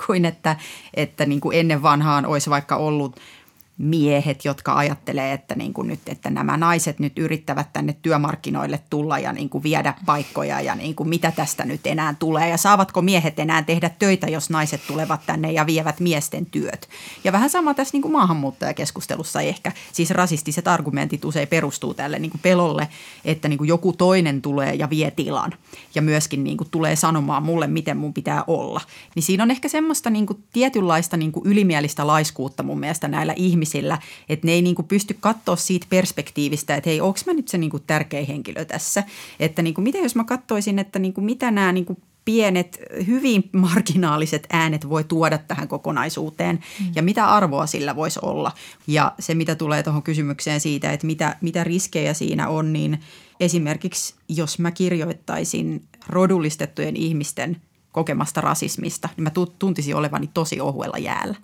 S1: kuin että, että niin kuin ennen vanhaan olisi vaikka ollut – miehet, jotka ajattelee, että, niin kuin nyt, että nämä naiset nyt yrittävät tänne työmarkkinoille tulla ja niin kuin viedä paikkoja ja niin kuin mitä tästä nyt enää tulee ja saavatko miehet enää tehdä töitä, jos naiset tulevat tänne ja vievät miesten työt. Ja vähän sama tässä niin kuin maahanmuuttajakeskustelussa ehkä, siis rasistiset argumentit usein perustuu tälle niin kuin pelolle, että niin kuin joku toinen tulee ja vie tilan ja myöskin niin kuin tulee sanomaan mulle, miten mun pitää olla. Niin siinä on ehkä semmoista niin kuin tietynlaista niin kuin ylimielistä laiskuutta mun mielestä näillä ihmisillä, ihmisillä, että ne ei niin kuin pysty katsoa siitä perspektiivistä, että hei, onko mä nyt se niin kuin tärkeä henkilö tässä. Että niin kuin, mitä jos mä katsoisin, että niin kuin, mitä nämä niin kuin pienet, hyvin marginaaliset äänet voi tuoda tähän kokonaisuuteen mm. ja mitä arvoa sillä voisi olla. Ja se, mitä tulee tuohon kysymykseen siitä, että mitä, mitä riskejä siinä on, niin esimerkiksi jos mä kirjoittaisin rodullistettujen ihmisten – kokemasta rasismista, niin mä tuntisin olevani tosi ohuella jäällä.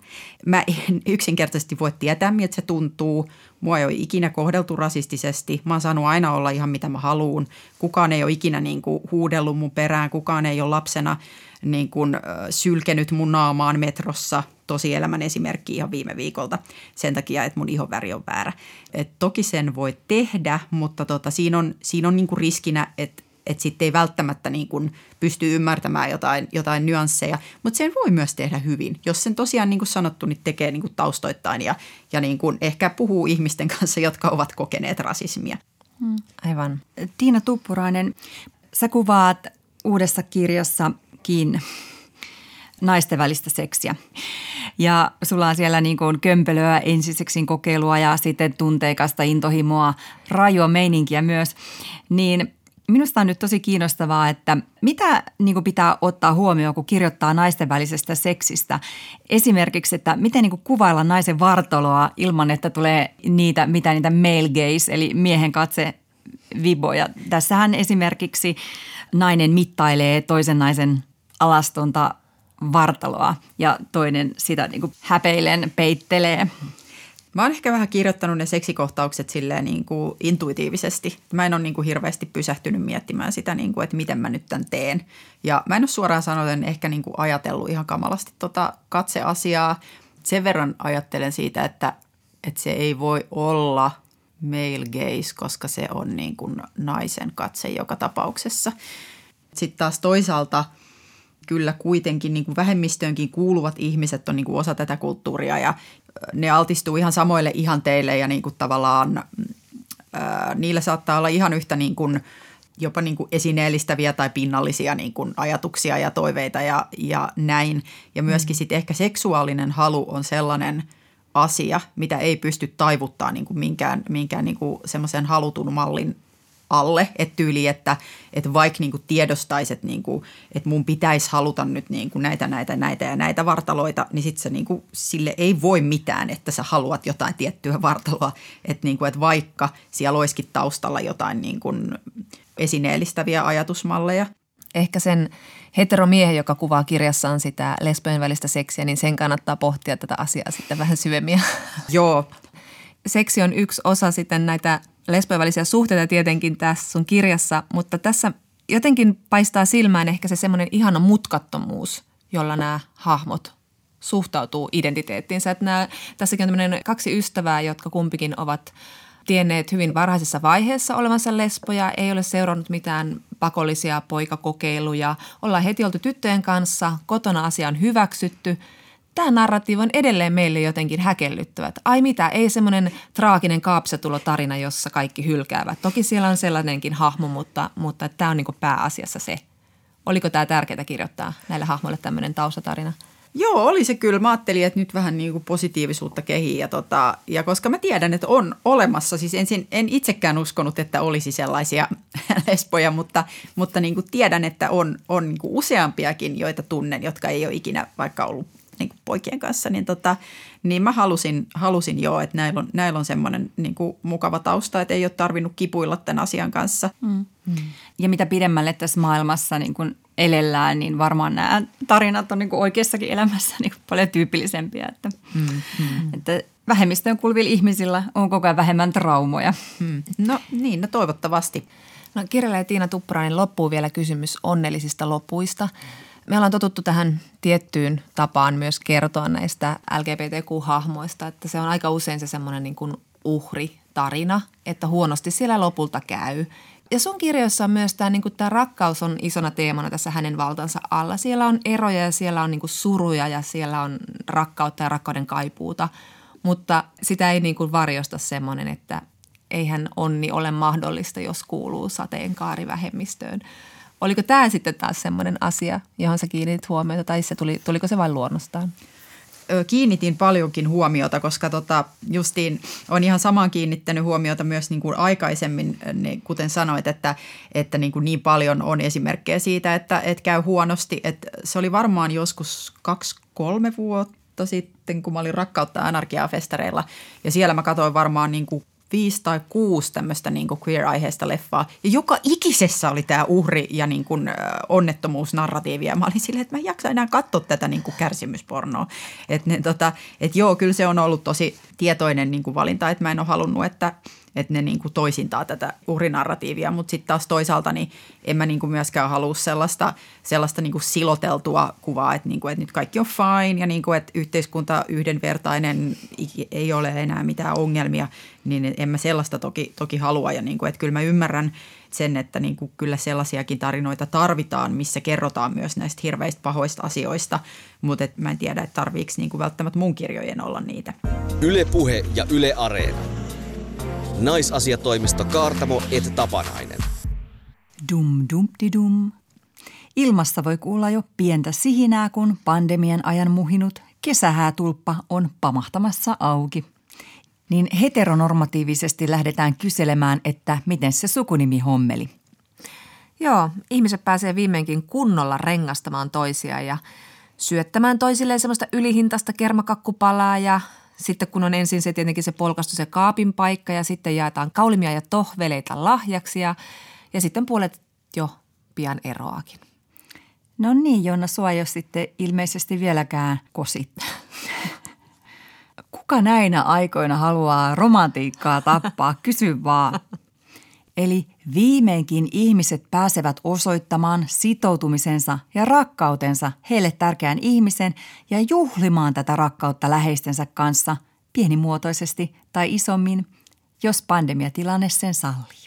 S1: Mä en yksinkertaisesti voi tietää, miltä se tuntuu. Mua ei ole ikinä kohdeltu rasistisesti. Mä oon saanut aina olla ihan mitä mä haluun. Kukaan ei ole ikinä niin kuin huudellut mun perään. Kukaan ei ole lapsena niin kuin, sylkenyt mun naamaan metrossa. Tosi elämän esimerkki ihan viime viikolta sen takia, että mun ihonväri on väärä. Et toki sen voi tehdä, mutta tota, siinä on, siinä on niin kuin riskinä, että että sitten ei välttämättä niin kuin pysty ymmärtämään jotain, jotain nyansseja, mutta sen voi myös tehdä hyvin, jos sen tosiaan niin kuin sanottu, niin tekee niin kuin taustoittain ja, ja niin kuin ehkä puhuu ihmisten kanssa, jotka ovat kokeneet rasismia.
S3: Hmm. Aivan.
S4: Tiina Tuppurainen, sä kuvaat uudessa kirjassakin naisten välistä seksiä. Ja sulla on siellä niin kuin kömpelöä, ensiseksin kokeilua ja sitten tunteikasta intohimoa, rajua meininkiä myös. Niin Minusta on nyt tosi kiinnostavaa, että mitä niin kuin pitää ottaa huomioon, kun kirjoittaa naisten välisestä seksistä. Esimerkiksi, että miten niin kuvailla naisen vartaloa ilman, että tulee niitä, mitä niitä male gaze, eli miehen katse viboja. Tässähän esimerkiksi nainen mittailee toisen naisen alastonta vartaloa ja toinen sitä niin kuin häpeilen peittelee.
S1: Mä oon ehkä vähän kirjoittanut ne seksikohtaukset silleen niin kuin intuitiivisesti. Mä en ole niin kuin hirveästi pysähtynyt miettimään sitä, niin kuin, että miten mä nyt tämän teen. Ja mä en ole suoraan sanoen ehkä niin kuin ajatellut ihan kamalasti tota katseasiaa. Sen verran ajattelen siitä, että, että se ei voi olla male gaze, koska se on niin kuin naisen katse joka tapauksessa. Sitten taas toisaalta – kyllä kuitenkin niin kuin vähemmistöönkin kuuluvat ihmiset on niin kuin osa tätä kulttuuria ja ne altistuu ihan samoille ihanteille ja niin kuin tavallaan ää, niillä saattaa olla ihan yhtä niin kuin jopa niin kuin esineellistäviä tai pinnallisia niin kuin ajatuksia ja toiveita ja, ja näin. Ja myöskin mm. sitten ehkä seksuaalinen halu on sellainen asia, mitä ei pysty taivuttaa niin kuin minkään, minkään niin kuin semmoisen halutun mallin alle, että tyyli, että, että vaikka niin kuin tiedostaisi, että, niin kuin, että mun pitäisi haluta nyt niin kuin näitä, näitä, näitä ja näitä vartaloita, niin sitten se niin kuin, sille ei voi mitään, että sä haluat jotain tiettyä vartaloa, että, niin kuin, että vaikka siellä olisikin taustalla jotain niin kuin esineellistäviä ajatusmalleja.
S3: Ehkä sen heteromiehen, joka kuvaa kirjassaan sitä lesbojen välistä seksiä, niin sen kannattaa pohtia tätä asiaa sitten vähän syvemmin.
S1: Joo.
S3: Seksi on yksi osa sitten näitä lesbojen välisiä suhteita tietenkin tässä sun kirjassa, mutta tässä jotenkin paistaa silmään ehkä se semmoinen ihana mutkattomuus, jolla nämä hahmot suhtautuu identiteettiinsä. Että nämä, tässäkin on tämmöinen kaksi ystävää, jotka kumpikin ovat tienneet hyvin varhaisessa vaiheessa olevansa lesboja, ei ole seurannut mitään pakollisia poikakokeiluja, ollaan heti oltu tyttöjen kanssa, kotona asia on hyväksytty. Tämä narratiivi on edelleen meille jotenkin häkellyttävä. Ai mitä, ei semmoinen traaginen kaapsatulotarina, jossa kaikki hylkäävät. Toki siellä on sellainenkin hahmo, mutta, mutta tämä on niin pääasiassa se. Oliko tämä tärkeää kirjoittaa näille hahmoille tämmöinen taustatarina?
S1: Joo, oli se kyllä. Mä ajattelin, että nyt vähän niin kuin positiivisuutta kehii. Ja, tota, ja koska mä tiedän, että on olemassa, siis ensin en itsekään uskonut, että olisi sellaisia lesboja, mutta, mutta niin kuin tiedän, että on, on niin kuin useampiakin, joita tunnen, jotka ei ole ikinä vaikka ollut niin kuin poikien kanssa, niin, tota, niin mä halusin, halusin jo, että näillä on, näillä on semmoinen niin kuin mukava tausta, että ei ole tarvinnut kipuilla tämän asian kanssa. Mm.
S4: Mm. Ja mitä pidemmälle tässä maailmassa niin kuin elellään, niin varmaan nämä tarinat on niin kuin oikeassakin elämässä niin kuin paljon tyypillisempiä. Että, mm. Mm. että vähemmistöön kuuluvilla ihmisillä on koko ajan vähemmän traumoja.
S1: Mm. No niin, no toivottavasti.
S3: No kirjailija Tiina Tuppurainen loppuu vielä kysymys onnellisista lopuista. Me ollaan totuttu tähän tiettyyn tapaan myös kertoa näistä LGBTQ-hahmoista, että se on aika usein se semmoinen niin kuin uhritarina, että huonosti siellä lopulta käy. Ja sun kirjoissa on myös tämä, niin kuin tämä rakkaus on isona teemana tässä hänen valtansa alla. Siellä on eroja ja siellä on niin kuin suruja ja siellä on rakkautta ja rakkauden kaipuuta, mutta sitä ei niin kuin varjosta semmoinen, että eihän onni ole mahdollista, jos kuuluu sateenkaarivähemmistöön. Oliko tämä sitten taas semmoinen asia, johon sä kiinnitit huomiota tai se tuli, tuliko se vain luonnostaan?
S1: kiinnitin paljonkin huomiota, koska tota, justiin on ihan samaan kiinnittänyt huomiota myös niin kuin aikaisemmin, niin kuten sanoit, että, että niin, kuin niin paljon on esimerkkejä siitä, että, että käy huonosti. Että se oli varmaan joskus kaksi-kolme vuotta sitten, kun mä olin Rakkautta anarkiaa festareilla. Ja siellä mä katsoin varmaan niin kuin viisi tai kuusi tämmöistä niin queer-aiheista leffaa. Ja joka ikisessä oli tämä uhri ja niin kuin, onnettomuusnarratiivi. Ja mä olin silleen, että mä en jaksa enää katsoa tätä niin kuin kärsimyspornoa. Että tota, et joo, kyllä se on ollut tosi tietoinen niin kuin valinta, että mä en ole halunnut, että – että ne niin kuin toisintaa tätä uhrinarratiivia, mutta sitten taas toisaalta niin en mä niin kuin myöskään halua sellaista, sellaista niin kuin siloteltua kuvaa, että, niin kuin, että nyt kaikki on fine ja niin kuin, että yhteiskunta yhdenvertainen ei ole enää mitään ongelmia, niin en mä sellaista toki, toki halua ja niin kuin, että kyllä mä ymmärrän sen, että niin kuin kyllä sellaisiakin tarinoita tarvitaan, missä kerrotaan myös näistä hirveistä pahoista asioista, mutta et mä en tiedä, että tarviiko niin kuin välttämättä mun kirjojen olla niitä.
S2: Yle Puhe ja Yle Areena. Naisasiatoimisto Kaartamo et Tapanainen.
S4: Dum dum di dum. Ilmassa voi kuulla jo pientä sihinää, kun pandemian ajan muhinut kesähäätulppa on pamahtamassa auki. Niin heteronormatiivisesti lähdetään kyselemään, että miten se sukunimi hommeli.
S3: Joo, ihmiset pääsee viimeinkin kunnolla rengastamaan toisia ja syöttämään toisilleen semmoista ylihintasta kermakakkupalaa ja sitten kun on ensin se tietenkin se polkastu se kaapin paikka ja sitten jaetaan kaulimia ja tohveleita lahjaksi ja, ja sitten puolet jo pian eroakin.
S4: No niin, Jonna, sua ei ole sitten ilmeisesti vieläkään kosittaa. Kuka näinä aikoina haluaa romantiikkaa tappaa? Kysy vaan. Eli viimeinkin ihmiset pääsevät osoittamaan sitoutumisensa ja rakkautensa heille tärkeän ihmisen ja juhlimaan tätä rakkautta läheistensä kanssa pienimuotoisesti tai isommin, jos pandemiatilanne sen sallii.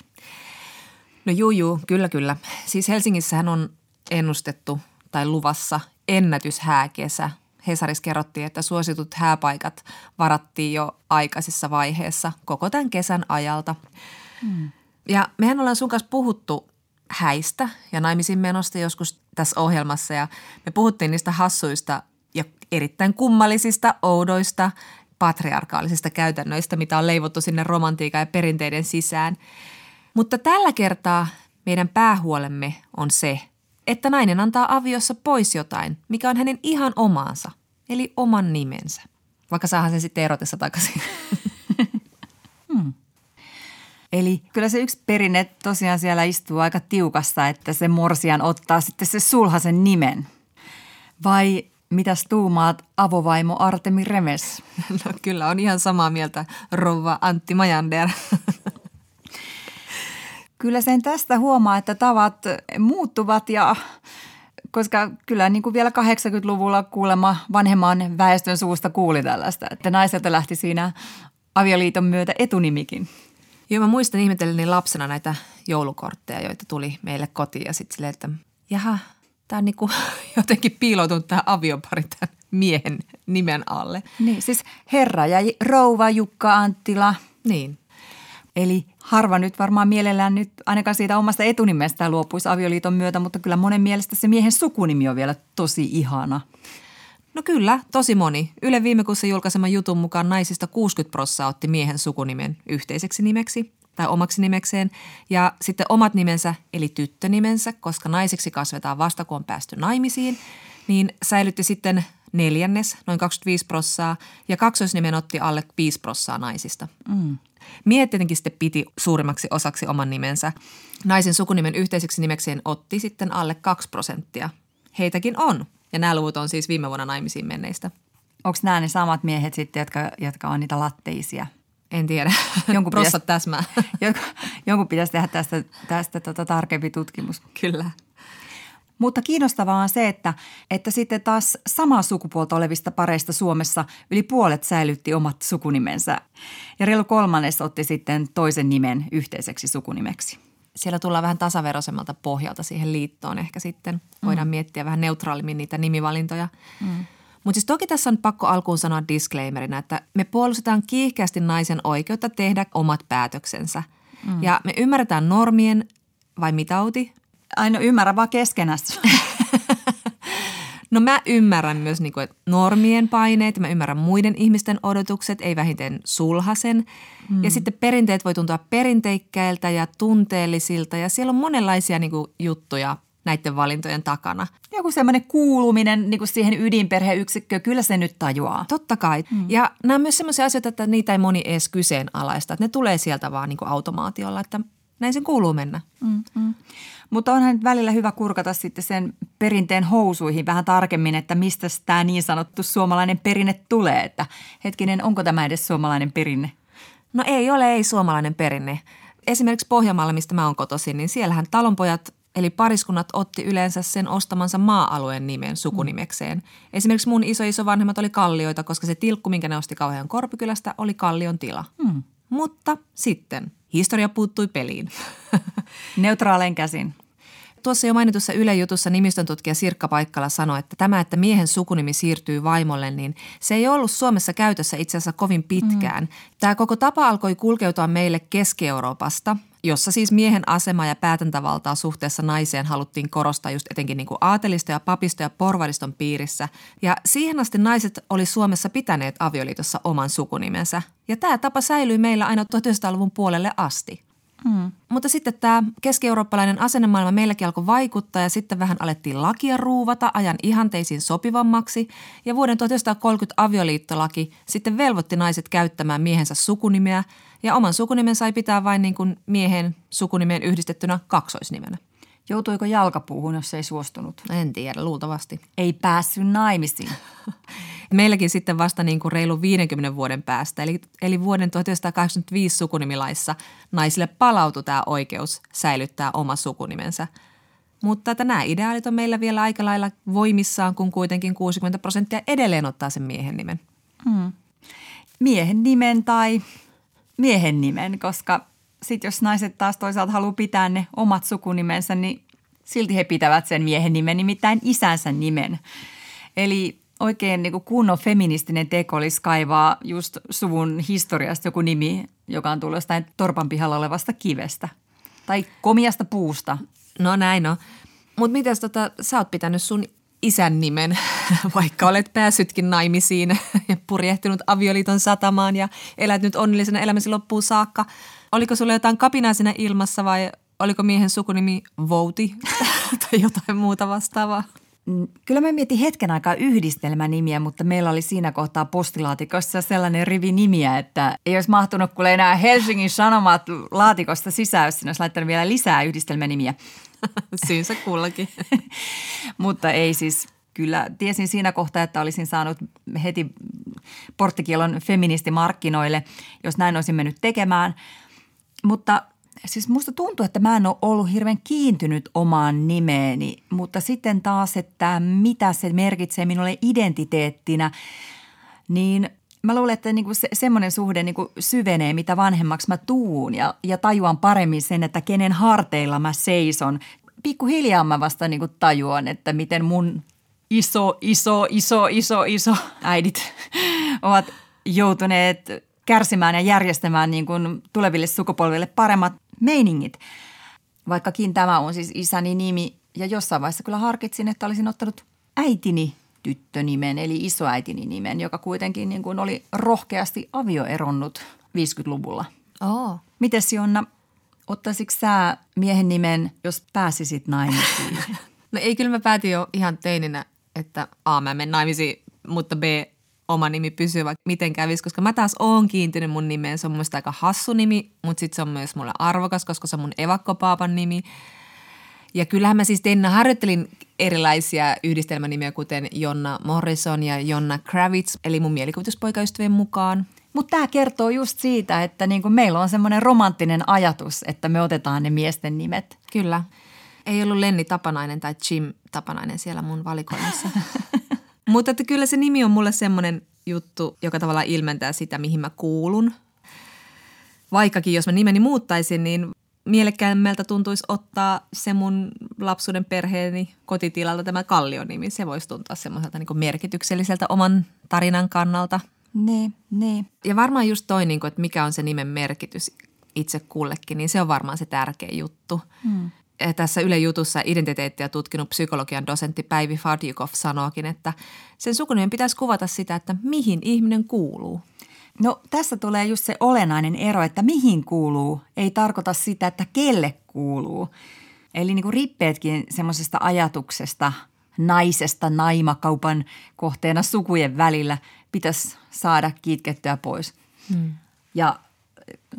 S3: No juu, juu, kyllä, kyllä. Siis Helsingissähän on ennustettu tai luvassa ennätyshääkesä. Hesarissa kerrottiin, että suositut hääpaikat varattiin jo aikaisessa vaiheessa koko tämän kesän ajalta. Hmm. Ja mehän ollaan sun kanssa puhuttu häistä ja naimisiin menosta joskus tässä ohjelmassa ja me puhuttiin niistä hassuista ja erittäin kummallisista, oudoista, patriarkaalisista käytännöistä, mitä on leivottu sinne romantiikan ja perinteiden sisään. Mutta tällä kertaa meidän päähuolemme on se, että nainen antaa aviossa pois jotain, mikä on hänen ihan omaansa, eli oman nimensä. Vaikka saahan sen sitten erotessa takaisin.
S4: Eli kyllä se yksi perinne tosiaan siellä istuu aika tiukassa, että se morsian ottaa sitten se sulhasen nimen. Vai mitäs tuumaat avovaimo Artemi Remes?
S3: No kyllä on ihan samaa mieltä rouva Antti Majander.
S4: Kyllä sen tästä huomaa, että tavat muuttuvat ja koska kyllä niin kuin vielä 80-luvulla kuulemma vanhemman väestön suusta kuuli tällaista, että naiselta lähti siinä avioliiton myötä etunimikin.
S3: Joo, mä muistan ihmetelleni lapsena näitä joulukortteja, joita tuli meille kotiin ja sitten silleen, että jaha, tämä on niinku jotenkin piiloutunut tämä aviopari tämän miehen nimen alle.
S4: Niin, siis herra ja rouva Jukka Anttila.
S3: Niin.
S4: Eli harva nyt varmaan mielellään nyt ainakaan siitä omasta etunimestään luopuisi avioliiton myötä, mutta kyllä monen mielestä se miehen sukunimi on vielä tosi ihana.
S3: No kyllä, tosi moni. Yle viime kuussa julkaiseman jutun mukaan naisista 60 prosenttia otti miehen sukunimen yhteiseksi nimeksi tai omaksi nimekseen. Ja sitten omat nimensä, eli tyttönimensä, koska naiseksi kasvetaan vasta kun on päästy naimisiin, niin säilytti sitten neljännes, noin 25 prossaa, ja kaksoisnimen otti alle 5 prossaa naisista. Mm. Miehet tietenkin sitten piti suurimmaksi osaksi oman nimensä. Naisen sukunimen yhteiseksi nimekseen otti sitten alle 2 prosenttia. Heitäkin on, ja nämä luvut on siis viime vuonna naimisiin menneistä.
S4: Onko nämä ne samat miehet sitten, jotka, jotka on niitä latteisia?
S3: En tiedä.
S4: Jonkun
S3: Prossat
S4: pitäisi-
S3: täsmää.
S4: Jonkun, jonkun pitäisi tehdä tästä, tästä tota tarkempi tutkimus.
S3: Kyllä.
S4: Mutta kiinnostavaa on se, että, että sitten taas samaa sukupuolta olevista pareista Suomessa yli puolet säilytti omat sukunimensä. Ja reilu kolmannes otti sitten toisen nimen yhteiseksi sukunimeksi.
S3: Siellä tullaan vähän tasaveroisemmalta pohjalta siihen liittoon ehkä sitten. Voidaan mm. miettiä vähän neutraalimmin niitä nimivalintoja. Mm. Mutta siis toki tässä on pakko alkuun sanoa disclaimerina, että me puolustetaan kiihkeästi naisen oikeutta tehdä omat päätöksensä. Mm. Ja me ymmärretään normien, vai mitä Outi?
S4: Aino ymmärrä vaan keskenässä.
S3: No mä ymmärrän myös niin kuin, että normien paineet, mä ymmärrän muiden ihmisten odotukset, ei vähiten sulhasen. Mm. Ja sitten perinteet voi tuntua perinteikkäiltä ja tunteellisilta ja siellä on monenlaisia niin kuin, juttuja näiden valintojen takana.
S4: Joku semmoinen kuuluminen niin kuin siihen ydinperheyksikköön, kyllä se nyt tajuaa.
S3: Totta kai. Mm. Ja nämä on myös sellaisia asioita, että niitä ei moni edes kyseenalaista. Että ne tulee sieltä vaan niin kuin automaatiolla, että näin sen kuuluu mennä.
S4: Mm-hmm. Mutta onhan nyt välillä hyvä kurkata sitten sen perinteen housuihin vähän tarkemmin, että mistä tämä niin sanottu suomalainen perinne tulee. Että hetkinen, onko tämä edes suomalainen perinne?
S3: No ei ole, ei suomalainen perinne. Esimerkiksi Pohjanmaalla, mistä mä oon kotoisin, niin siellähän talonpojat eli pariskunnat otti yleensä sen ostamansa maa-alueen nimen sukunimekseen. Esimerkiksi mun iso-isovanhemmat oli kallioita, koska se tilkku, minkä ne osti kauhean Korpikylästä, oli kallion tila. Hmm. Mutta sitten historia puuttui peliin.
S4: Neutraalein käsin.
S3: Tuossa jo mainitussa Yle jutussa nimistön tutkija Sirkka Paikkala sanoi, että tämä, että miehen sukunimi siirtyy vaimolle, niin se ei ollut Suomessa käytössä itse asiassa kovin pitkään. Mm. Tämä koko tapa alkoi kulkeutua meille Keski-Euroopasta, jossa siis miehen asema ja päätäntävaltaa suhteessa naiseen haluttiin korostaa just etenkin niin kuin aatelista ja papista ja porvariston piirissä. Ja siihen asti naiset oli Suomessa pitäneet avioliitossa oman sukunimensä. Ja tämä tapa säilyi meillä aina 1900-luvun puolelle asti. Mm. Mutta sitten tämä keski-eurooppalainen asennemaailma meilläkin alkoi vaikuttaa ja sitten vähän alettiin lakia ruuvata ajan ihanteisiin sopivammaksi. Ja vuoden 1930 avioliittolaki sitten velvoitti naiset käyttämään miehensä sukunimeä ja oman sukunimen sai pitää vain niin kuin miehen sukunimeen yhdistettynä kaksoisnimenä.
S4: Joutuiko jalkapuuhun, jos ei suostunut?
S3: En tiedä, luultavasti.
S4: Ei päässyt naimisiin.
S3: Meilläkin sitten vasta niin kuin reilu 50 vuoden päästä, eli, eli vuoden 1985 sukunimilaissa naisille palautui tämä oikeus säilyttää oma sukunimensä. Mutta että nämä ideaalit on meillä vielä aika lailla voimissaan, kun kuitenkin 60 prosenttia edelleen ottaa sen miehen nimen.
S4: Hmm. Miehen nimen tai miehen nimen, koska sitten jos naiset taas toisaalta haluaa pitää ne omat sukunimensä, niin silti he pitävät sen miehen nimen, nimittäin isänsä nimen. Eli oikein niin kunnon feministinen teko olisi kaivaa just suvun historiasta joku nimi, joka on tullut jostain torpan pihalla olevasta kivestä tai komiasta puusta.
S3: No näin on. Mutta miten tota, sä oot pitänyt sun isän nimen, vaikka olet päässytkin naimisiin ja purjehtinut avioliiton satamaan ja elät nyt onnellisena elämäsi loppuun saakka. Oliko sulla jotain kapinaa siinä ilmassa vai oliko miehen sukunimi Vouti tai jotain muuta vastaavaa?
S4: Mm, Kyllä mä mietin hetken aikaa yhdistelmänimiä, mutta meillä oli siinä kohtaa postilaatikossa sellainen rivi nimiä, että ei olisi mahtunut kuule enää Helsingin Sanomat laatikosta sisään, jos sinne olisi laittanut vielä lisää yhdistelmänimiä.
S3: Syynsä kullakin.
S4: mutta ei siis kyllä tiesin siinä kohtaa, että olisin saanut heti porttikielon feministimarkkinoille, jos näin olisin mennyt tekemään. Mutta siis musta tuntuu, että mä en ole ollut hirveän kiintynyt omaan nimeeni, mutta sitten taas, että mitä se merkitsee minulle identiteettinä, niin mä luulen, että niinku se, semmoinen suhde niinku syvenee, mitä vanhemmaksi mä tuun ja, ja tajuan paremmin sen, että kenen harteilla mä seison. Pikkuhiljaa mä vasta niinku tajuan, että miten mun iso, iso, iso, iso, iso äidit ovat joutuneet kärsimään ja järjestämään niin kuin tuleville sukupolville paremmat meiningit. Vaikkakin tämä on siis isäni nimi ja jossain vaiheessa kyllä harkitsin, että olisin ottanut äitini tyttönimen eli isoäitini nimen, joka kuitenkin niin kuin oli rohkeasti avioeronnut 50-luvulla.
S3: Oh.
S4: Mites Jonna, ottaisitko sä miehen nimen, jos pääsisit naimisiin?
S3: No ei, kyllä mä päätin jo ihan teininä, että A, mä menen naimisiin, mutta B, oma nimi pysyy vaikka miten kävisi, koska mä taas oon kiintynyt mun nimeen. Se on mun aika hassu nimi, mutta sitten se on myös mulle arvokas, koska se on mun evakkopaapan nimi. Ja kyllähän mä siis tein, harjoittelin erilaisia yhdistelmänimiä, kuten Jonna Morrison ja Jonna Kravitz, eli mun mielikuvituspoikaystävien mukaan.
S4: Mutta tämä kertoo just siitä, että niinku meillä on semmoinen romanttinen ajatus, että me otetaan ne miesten nimet.
S3: Kyllä. Ei ollut Lenni Tapanainen tai Jim Tapanainen siellä mun valikoimassa. Mutta että kyllä se nimi on mulle semmoinen juttu, joka tavallaan ilmentää sitä, mihin mä kuulun. Vaikkakin jos mä nimeni muuttaisin, niin mielekkäämmältä tuntuisi ottaa se mun lapsuuden perheeni kotitilalta tämä Kallio-nimi. Se voisi tuntua semmoiselta niin merkitykselliseltä oman tarinan kannalta.
S4: Niin, niin.
S3: Ja varmaan just toi, niin kuin, että mikä on se nimen merkitys itse kullekin, niin se on varmaan se tärkeä juttu. Hmm. Ja tässä Yle Jutussa identiteettiä tutkinut psykologian dosentti Päivi Fadjukov sanookin, että sen sukunimen pitäisi kuvata sitä, että mihin ihminen kuuluu.
S4: No tässä tulee just se olennainen ero, että mihin kuuluu, ei tarkoita sitä, että kelle kuuluu. Eli niin kuin rippeetkin semmoisesta ajatuksesta naisesta naimakaupan kohteena sukujen välillä pitäisi saada kitkettyä pois. Hmm. Ja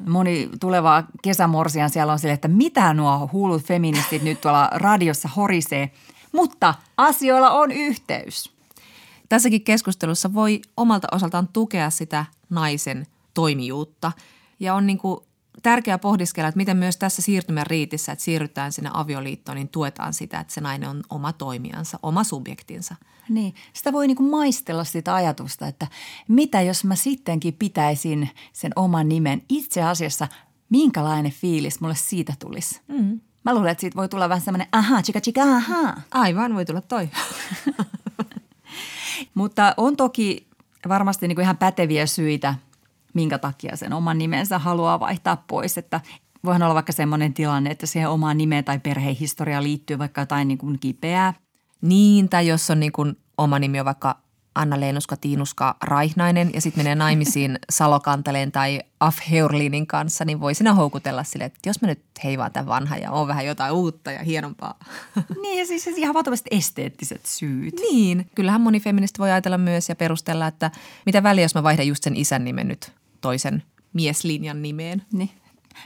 S4: moni tuleva kesämorsian siellä on sille, että mitä nuo hullut feministit nyt tuolla radiossa horisee. Mutta asioilla on yhteys.
S3: Tässäkin keskustelussa voi omalta osaltaan tukea sitä naisen toimijuutta. Ja on niin kuin tärkeää pohdiskella, että miten myös tässä siirtymän riitissä, että siirrytään sinne avioliittoon, niin tuetaan sitä, että se nainen on oma toimijansa, oma subjektinsa.
S4: Niin, sitä voi niin kuin maistella sitä ajatusta, että mitä jos mä sittenkin pitäisin sen oman nimen. Itse asiassa minkälainen fiilis mulle siitä tulisi. Mm. Mä luulen, että siitä voi tulla vähän semmoinen aha, chika chika, aha.
S3: Aivan, voi tulla toi.
S4: Mutta on toki varmasti niin kuin ihan päteviä syitä, minkä takia sen oman nimensä haluaa vaihtaa pois. Että voihan olla vaikka semmoinen tilanne, että siihen omaan nimeen tai perhehistoriaan liittyy vaikka jotain niin kuin kipeää.
S3: Niin, tai jos on niin kuin oma nimi on vaikka Anna Leenuska Tiinuska Raihnainen ja sitten menee naimisiin Salokanteleen tai Af Heurlinin kanssa, niin voi sinä houkutella sille, että jos mä nyt heivaan tämän vanhan ja on vähän jotain uutta ja hienompaa.
S4: Niin ja siis ihan valtavasti esteettiset syyt.
S3: Niin, kyllähän moni feministi voi ajatella myös ja perustella, että mitä väliä, jos mä vaihdan just sen isän nimen nyt toisen mieslinjan nimeen.
S4: Niin,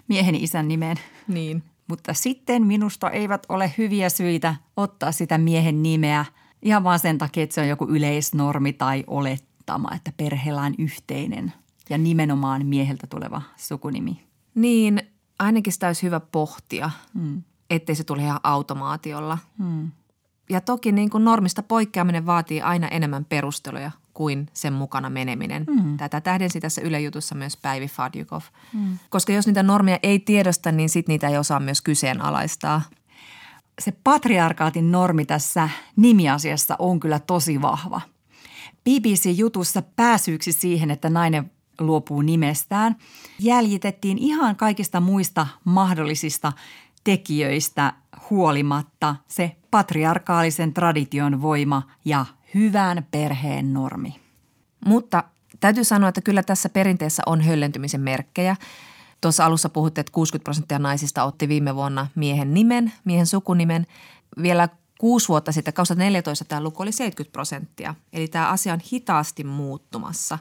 S4: miehen isän nimeen.
S3: Niin.
S4: Mutta sitten minusta eivät ole hyviä syitä ottaa sitä miehen nimeä – Ihan vaan sen takia, että se on joku yleisnormi tai olettama, että perheellä on yhteinen ja nimenomaan mieheltä tuleva sukunimi.
S3: Niin, ainakin sitä olisi hyvä pohtia, hmm. ettei se tule ihan automaatiolla. Hmm. Ja toki niin kuin normista poikkeaminen vaatii aina enemmän perusteluja kuin sen mukana meneminen. Hmm. Tätä tähdensi tässä ylejutussa myös Päivi Fadjukov. Hmm. Koska jos niitä normeja ei tiedosta, niin sitten niitä ei osaa myös kyseenalaistaa –
S4: se patriarkaatin normi tässä nimiasiassa on kyllä tosi vahva. BBC-jutussa pääsyyksi siihen, että nainen luopuu nimestään, jäljitettiin ihan kaikista muista mahdollisista tekijöistä huolimatta se patriarkaalisen tradition voima ja hyvän perheen normi.
S3: Mutta täytyy sanoa, että kyllä tässä perinteessä on höllentymisen merkkejä. Tuossa alussa puhutte, että 60 prosenttia naisista otti viime vuonna miehen nimen, miehen sukunimen. Vielä kuusi vuotta sitten, 2014 tämä luku oli 70 prosenttia. Eli tämä asia on hitaasti muuttumassa.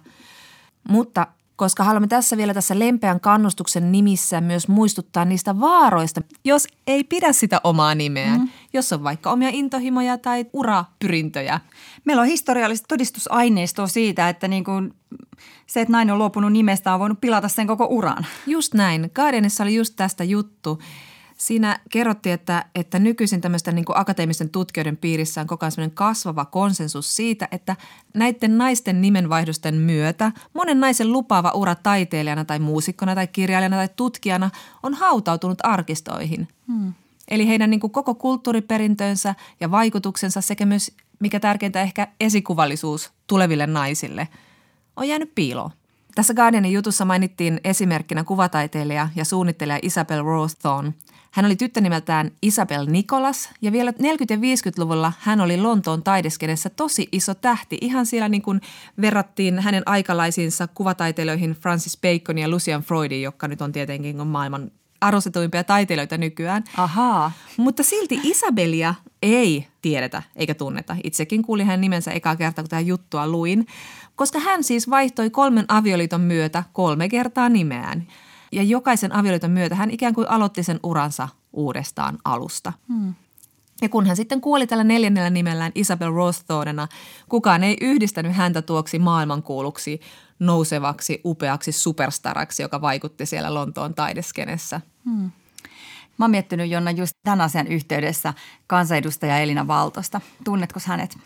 S3: Mutta koska haluamme tässä vielä tässä lempeän kannustuksen nimissä myös muistuttaa niistä vaaroista, jos ei pidä sitä omaa nimeään, mm. Jos on vaikka omia intohimoja tai urapyrintöjä.
S4: Meillä on historiallista todistusaineistoa siitä, että niin kuin se, että nainen on luopunut nimestä, on voinut pilata sen koko uran.
S3: Just näin. Guardianissa oli just tästä juttu. Siinä kerrottiin, että, että nykyisin tämmöisten niin akateemisten tutkijoiden piirissä on koko ajan kasvava konsensus siitä, että näiden naisten nimenvaihdosten myötä monen naisen lupaava ura taiteilijana tai muusikkona tai kirjailijana tai tutkijana on hautautunut arkistoihin. Hmm. Eli heidän niin kuin koko kulttuuriperintönsä ja vaikutuksensa sekä myös, mikä tärkeintä ehkä, esikuvallisuus tuleville naisille on jäänyt piiloon. Tässä Guardianin jutussa mainittiin esimerkkinä kuvataiteilija ja suunnittelija Isabel Rowthorne – hän oli tyttö nimeltään Isabel Nicholas ja vielä 40- ja 50-luvulla hän oli Lontoon taideskenessä tosi iso tähti. Ihan siellä niin kuin verrattiin hänen aikalaisiinsa kuvataiteilijoihin Francis Bacon ja Lucian Freudin, jotka nyt on tietenkin maailman arvostetuimpia taiteilijoita nykyään.
S4: Ahaa.
S3: Mutta silti Isabelia ei tiedetä eikä tunneta. Itsekin kuulin hänen nimensä ekaa kertaa, kun tämä juttua luin, koska hän siis vaihtoi kolmen avioliiton myötä kolme kertaa nimeään – ja jokaisen avioliiton myötä hän ikään kuin aloitti sen uransa uudestaan alusta. Hmm. Ja kun hän sitten kuoli tällä neljännellä nimellään Isabel Rothornena, kukaan ei yhdistänyt häntä tuoksi maailmankuuluksi, nousevaksi, upeaksi superstaraksi, joka vaikutti siellä Lontoon taideskenessä. Hmm.
S4: Mä oon miettinyt Jonna just tämän asian yhteydessä kansanedustaja Elina Valtosta. Tunnetko hänet?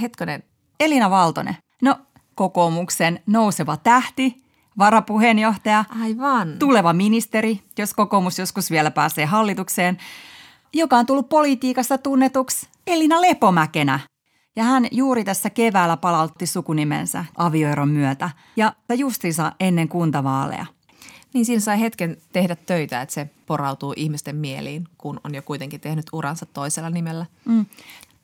S3: Hetkonen.
S4: Elina Valtonen. No, kokoomuksen nouseva tähti, varapuheenjohtaja,
S3: Aivan.
S4: tuleva ministeri, jos kokoomus joskus vielä pääsee hallitukseen, joka on tullut politiikasta tunnetuksi Elina Lepomäkenä. Ja hän juuri tässä keväällä palautti sukunimensä avioeron myötä ja justiinsa ennen kuntavaaleja.
S3: Niin siinä sai hetken tehdä töitä, että se porautuu ihmisten mieliin, kun on jo kuitenkin tehnyt uransa toisella nimellä. Mm.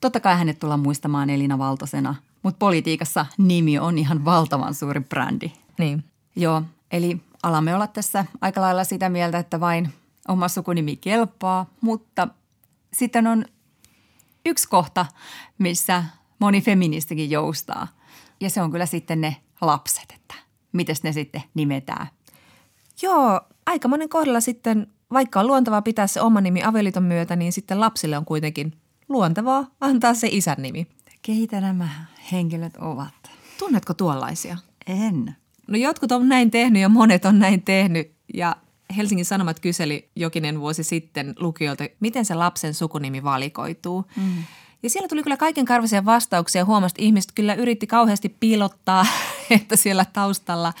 S4: Totta kai hänet tullaan muistamaan Elina Valtosena, mutta politiikassa nimi on ihan valtavan suuri brändi.
S3: Niin.
S4: Joo, eli alamme olla tässä aika lailla sitä mieltä, että vain oma sukunimi kelpaa, mutta sitten on yksi kohta, missä moni feministikin joustaa. Ja se on kyllä sitten ne lapset, että miten ne sitten nimetään.
S3: Joo, aika monen kohdalla sitten, vaikka on luontevaa pitää se oma nimi avioliiton myötä, niin sitten lapsille on kuitenkin luontevaa antaa se isän nimi.
S4: Keitä nämä henkilöt ovat?
S3: Tunnetko tuollaisia?
S4: En.
S3: No jotkut on näin tehnyt ja monet on näin tehnyt ja Helsingin Sanomat kyseli jokinen vuosi sitten lukijoilta, miten se lapsen sukunimi valikoituu. Mm. Ja siellä tuli kyllä kaiken karvaisia vastauksia. Huomasi, että ihmiset kyllä yritti kauheasti piilottaa, että siellä taustalla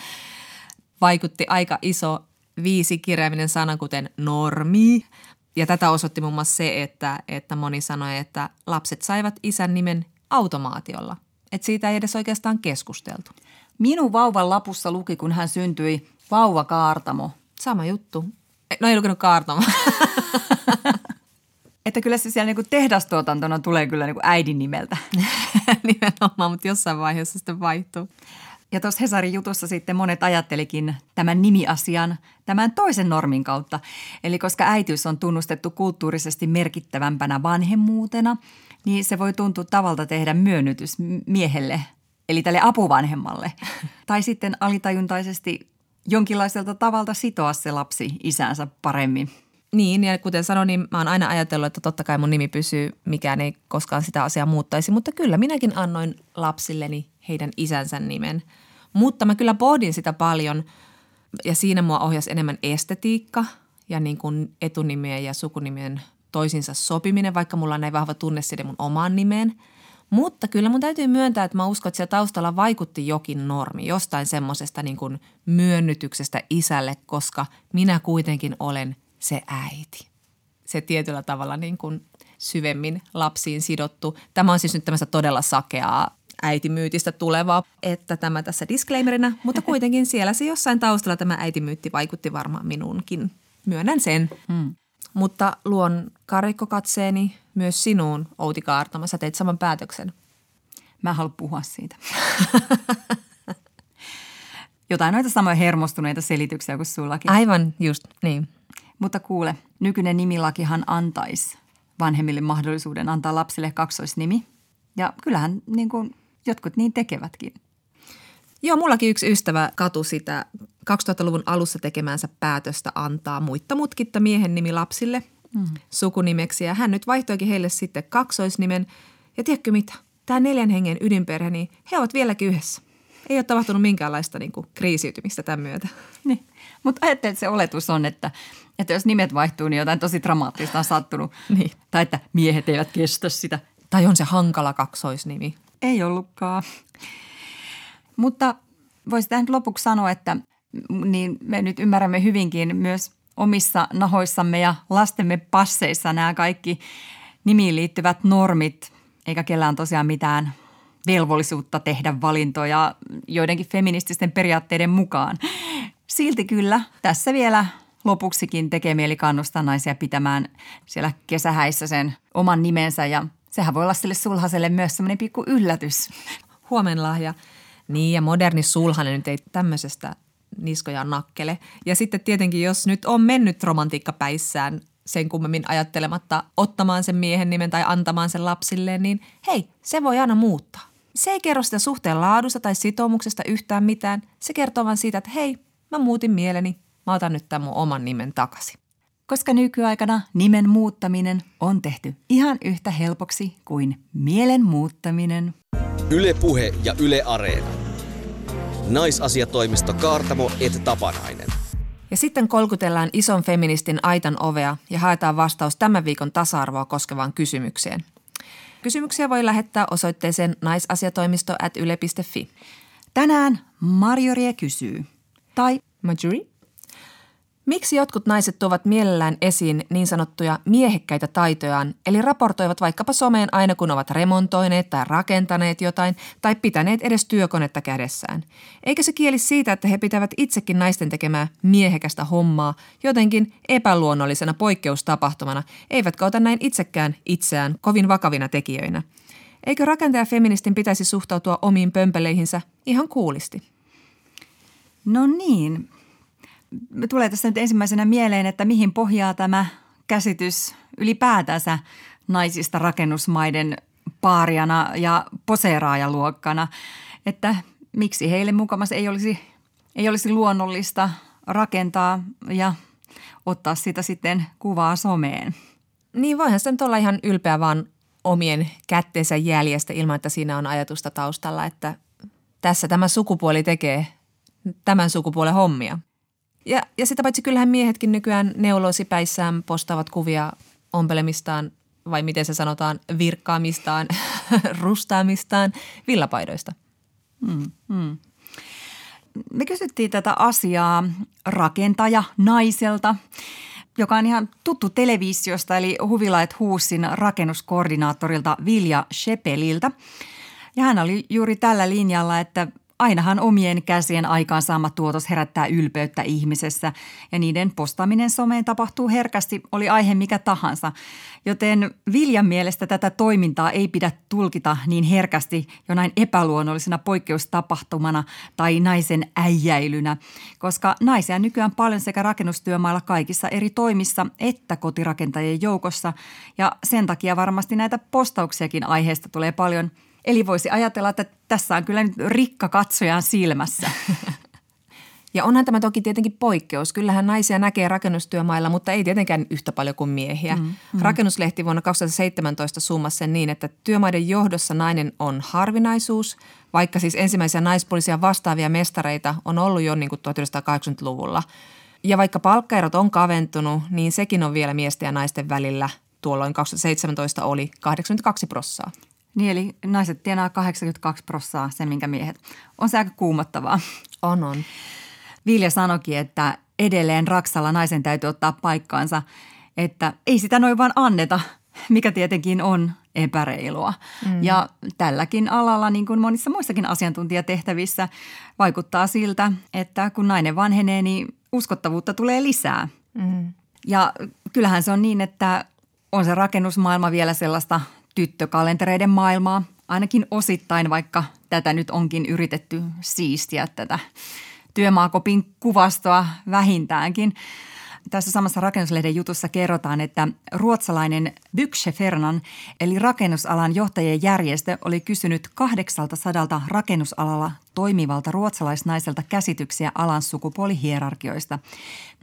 S3: vaikutti aika iso viisikirjaiminen sana, kuten normi. Ja tätä osoitti muun muassa se, että, että moni sanoi, että lapset saivat isän nimen automaatiolla. Että siitä ei edes oikeastaan keskusteltu.
S4: Minun vauvan lapussa luki, kun hän syntyi, vauva Kaartamo.
S3: Sama juttu. No ei lukenut Kaartamo.
S4: että kyllä se siellä niinku tehdastuotantona tulee kyllä niinku äidin nimeltä.
S3: Nimenomaan, mutta jossain vaiheessa sitten vaihtuu.
S4: Ja tuossa Hesarin jutussa sitten monet ajattelikin tämän nimiasian tämän toisen normin kautta. Eli koska äitiys on tunnustettu kulttuurisesti merkittävämpänä vanhemmuutena, niin se voi tuntua tavalta tehdä myönnytys miehelle – eli tälle apuvanhemmalle. tai sitten alitajuntaisesti jonkinlaiselta tavalta sitoa se lapsi isänsä paremmin.
S3: Niin, ja kuten sanoin, niin mä oon aina ajatellut, että totta kai mun nimi pysyy, mikään ei koskaan sitä asiaa muuttaisi, mutta kyllä minäkin annoin lapsilleni heidän isänsä nimen. Mutta mä kyllä pohdin sitä paljon ja siinä mua ohjasi enemmän estetiikka ja niin kuin etunimien ja sukunimien toisinsa sopiminen, vaikka mulla on näin vahva tunne mun omaan nimeen – mutta kyllä mun täytyy myöntää, että mä uskon, että siellä taustalla vaikutti jokin normi, jostain semmoisesta niin myönnytyksestä isälle, koska minä kuitenkin olen se äiti. Se tietyllä tavalla niin kuin syvemmin lapsiin sidottu. Tämä on siis nyt tämmöistä todella sakeaa äitimyytistä tulevaa, että tämä tässä disclaimerina, mutta kuitenkin siellä se jossain taustalla tämä äitimyytti vaikutti varmaan minunkin. Myönnän sen. Hmm. mutta luon karikkokatseeni myös sinuun, Outi Kaartama. Sä teit saman päätöksen.
S4: Mä haluan puhua siitä. Jotain noita samoja hermostuneita selityksiä kuin sullakin.
S3: Aivan just, niin.
S4: Mutta kuule, nykyinen nimilakihan antaisi vanhemmille mahdollisuuden antaa lapsille kaksoisnimi. Ja kyllähän niin kuin, jotkut niin tekevätkin.
S3: Joo, mullakin yksi ystävä katu sitä 2000-luvun alussa tekemäänsä päätöstä antaa muitta mutkitta miehen nimi lapsille mm. sukunimeksi. Ja hän nyt vaihtoikin heille sitten kaksoisnimen. Ja tiedätkö mitä? Tämä neljän hengen ydinperhe, niin he ovat vieläkin yhdessä. Ei ole tapahtunut minkäänlaista niin kuin, kriisiytymistä tämän myötä.
S4: Niin. Mutta ajattelin, että se oletus on, että, että jos nimet vaihtuu, niin jotain tosi dramaattista on sattunut.
S3: Niin.
S4: Tai että miehet eivät kestä sitä.
S3: Tai on se hankala kaksoisnimi.
S4: Ei ollutkaan. Mutta voisi tähän lopuksi sanoa, että niin me nyt ymmärrämme hyvinkin myös omissa nahoissamme ja lastemme passeissa nämä kaikki nimiin liittyvät normit, eikä kellään tosiaan mitään velvollisuutta tehdä valintoja joidenkin feminististen periaatteiden mukaan. Silti kyllä tässä vielä lopuksikin tekee mieli kannustaa naisia pitämään siellä kesähäissä sen oman nimensä ja sehän voi olla sille sulhaselle myös semmoinen pikku yllätys.
S3: Huomenlahja. Niin ja moderni sulhanen nyt ei tämmöisestä niskojaan nakkele. Ja sitten tietenkin, jos nyt on mennyt romantiikka päissään sen kummemmin ajattelematta ottamaan sen miehen nimen tai antamaan sen lapsilleen, niin hei, se voi aina muuttaa. Se ei kerro sitä suhteen laadusta tai sitoumuksesta yhtään mitään. Se kertoo vain siitä, että hei, mä muutin mieleni, mä otan nyt tämän mun oman nimen takaisin.
S4: Koska nykyaikana nimen muuttaminen on tehty ihan yhtä helpoksi kuin mielen muuttaminen.
S2: Yle Puhe ja Yle Areena. Naisasiatoimisto Kaartamo et Tapanainen.
S3: Ja sitten kolkutellaan ison feministin aitan ovea ja haetaan vastaus tämän viikon tasa-arvoa koskevaan kysymykseen. Kysymyksiä voi lähettää osoitteeseen naisasiatoimisto at yle.fi.
S4: Tänään Marjorie kysyy. Tai
S3: Marjorie? Miksi jotkut naiset tuovat mielellään esiin niin sanottuja miehekkäitä taitojaan, eli raportoivat vaikkapa someen aina kun ovat remontoineet tai rakentaneet jotain tai pitäneet edes työkonetta kädessään? Eikä se kieli siitä, että he pitävät itsekin naisten tekemää miehekästä hommaa jotenkin epäluonnollisena poikkeustapahtumana, eivätkä ota näin itsekään itseään kovin vakavina tekijöinä? Eikö rakentajafeministin pitäisi suhtautua omiin pömpeleihinsä ihan kuulisti?
S4: no niin, tulee tässä nyt ensimmäisenä mieleen, että mihin pohjaa tämä käsitys ylipäätänsä naisista rakennusmaiden paariana ja poseeraajaluokkana, että miksi heille mukamassa ei olisi, ei olisi luonnollista rakentaa ja ottaa sitä sitten kuvaa someen.
S3: Niin voihan se nyt olla ihan ylpeä vaan omien kätteensä jäljestä ilman, että siinä on ajatusta taustalla, että tässä tämä sukupuoli tekee tämän sukupuolen hommia. Ja, ja sitä paitsi kyllähän miehetkin nykyään neulosipäissään postaavat kuvia ompelemistaan, vai miten se sanotaan, virkkaamistaan, rustaamistaan, villapaidoista.
S4: Hmm, hmm. Me kysyttiin tätä asiaa rakentaja naiselta, joka on ihan tuttu televisiosta, eli Huvilait Huusin rakennuskoordinaattorilta Vilja Shepeliltä. Ja hän oli juuri tällä linjalla, että ainahan omien käsien aikaansaama tuotos herättää ylpeyttä ihmisessä. Ja niiden postaaminen someen tapahtuu herkästi, oli aihe mikä tahansa. Joten Viljan mielestä tätä toimintaa ei pidä tulkita niin herkästi jonain epäluonnollisena poikkeustapahtumana tai naisen äijäilynä, koska naisia nykyään paljon sekä rakennustyömailla kaikissa eri toimissa että kotirakentajien joukossa. Ja sen takia varmasti näitä postauksiakin aiheesta tulee paljon – Eli voisi ajatella, että tässä on kyllä nyt rikka katsojan silmässä.
S3: Ja onhan tämä toki tietenkin poikkeus. Kyllähän naisia näkee rakennustyömailla, mutta ei tietenkään yhtä paljon kuin miehiä. Mm, mm. Rakennuslehti vuonna 2017 summasi sen niin, että työmaiden johdossa nainen on harvinaisuus, vaikka siis ensimmäisiä naispuolisia vastaavia mestareita on ollut jo niin kuin 1980-luvulla. Ja vaikka palkkaerot on kaventunut, niin sekin on vielä miesten ja naisten välillä tuolloin 2017 oli 82 prossaa.
S4: Niin, eli naiset tienaa 82 prossaa sen, minkä miehet. On se aika kuumottavaa.
S3: On, on.
S4: Vilja sanoikin, että edelleen Raksalla naisen täytyy ottaa paikkaansa, että ei sitä noin vaan anneta, mikä tietenkin on epäreilua. Mm. Ja tälläkin alalla, niin kuin monissa muissakin asiantuntijatehtävissä, vaikuttaa siltä, että kun nainen vanhenee, niin uskottavuutta tulee lisää. Mm. Ja kyllähän se on niin, että on se rakennusmaailma vielä sellaista tyttökalentereiden maailmaa, ainakin osittain, vaikka tätä nyt onkin yritetty siistiä tätä työmaakopin kuvastoa vähintäänkin. Tässä samassa rakennuslehden jutussa kerrotaan, että ruotsalainen Byksefernan eli rakennusalan johtajien järjestö oli kysynyt 800 rakennusalalla toimivalta ruotsalaisnaiselta käsityksiä alan sukupuolihierarkioista.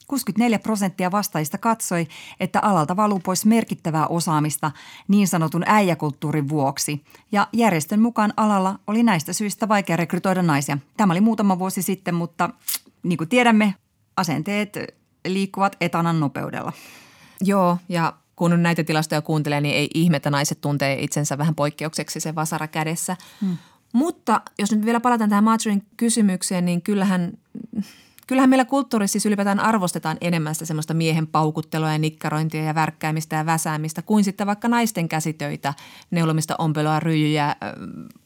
S4: 64 prosenttia vastaajista katsoi, että alalta valuu pois merkittävää osaamista niin sanotun äijäkulttuurin vuoksi. Ja järjestön mukaan alalla oli näistä syistä vaikea rekrytoida naisia. Tämä oli muutama vuosi sitten, mutta niin kuin tiedämme, asenteet liikkuvat etanan nopeudella.
S3: Joo, ja kun näitä tilastoja kuuntelee, niin ei ihme, että naiset tuntee itsensä vähän poikkeukseksi se vasara kädessä. Hmm. Mutta jos nyt vielä palataan tähän Marjorin kysymykseen, niin kyllähän, kyllähän meillä kulttuurissa siis ylipäätään arvostetaan enemmän sitä semmoista miehen paukuttelua ja nikkarointia ja värkkäämistä ja väsäämistä kuin sitten vaikka naisten käsitöitä, neulomista ompeloa, ryijyjä,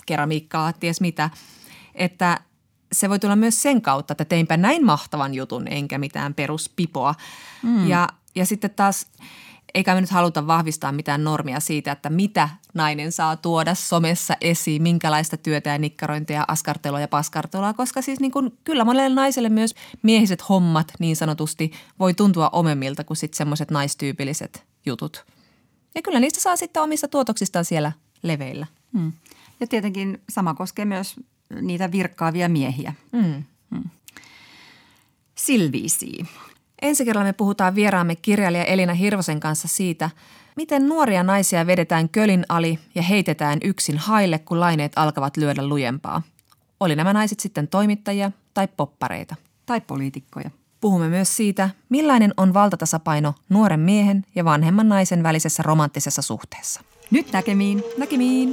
S3: keramiikkaa, ties mitä. Että se voi tulla myös sen kautta, että teinpä näin mahtavan jutun enkä mitään peruspipoa. Mm. Ja, ja sitten taas eikä me nyt haluta vahvistaa mitään normia siitä, että mitä nainen saa tuoda somessa esiin, minkälaista työtä ja nikkarointia ja askartelua ja paskartelua, koska siis niin kuin, kyllä monelle naiselle myös miehiset hommat niin sanotusti voi tuntua omemmilta kuin sitten semmoiset naistyypilliset jutut. Ja kyllä niistä saa sitten omista tuotoksistaan siellä leveillä. Hmm.
S4: Ja tietenkin sama koskee myös niitä virkkaavia miehiä. Mm. Mm. Silviisi.
S3: Ensi kerralla me puhutaan vieraamme kirjailija Elina Hirvosen kanssa siitä, miten nuoria naisia vedetään kölin ali ja heitetään yksin haille, kun laineet alkavat lyödä lujempaa. Oli nämä naiset sitten toimittajia tai poppareita.
S4: Tai poliitikkoja.
S3: Puhumme myös siitä, millainen on valtatasapaino nuoren miehen ja vanhemman naisen välisessä romanttisessa suhteessa.
S4: Nyt näkemiin.
S3: Näkemiin.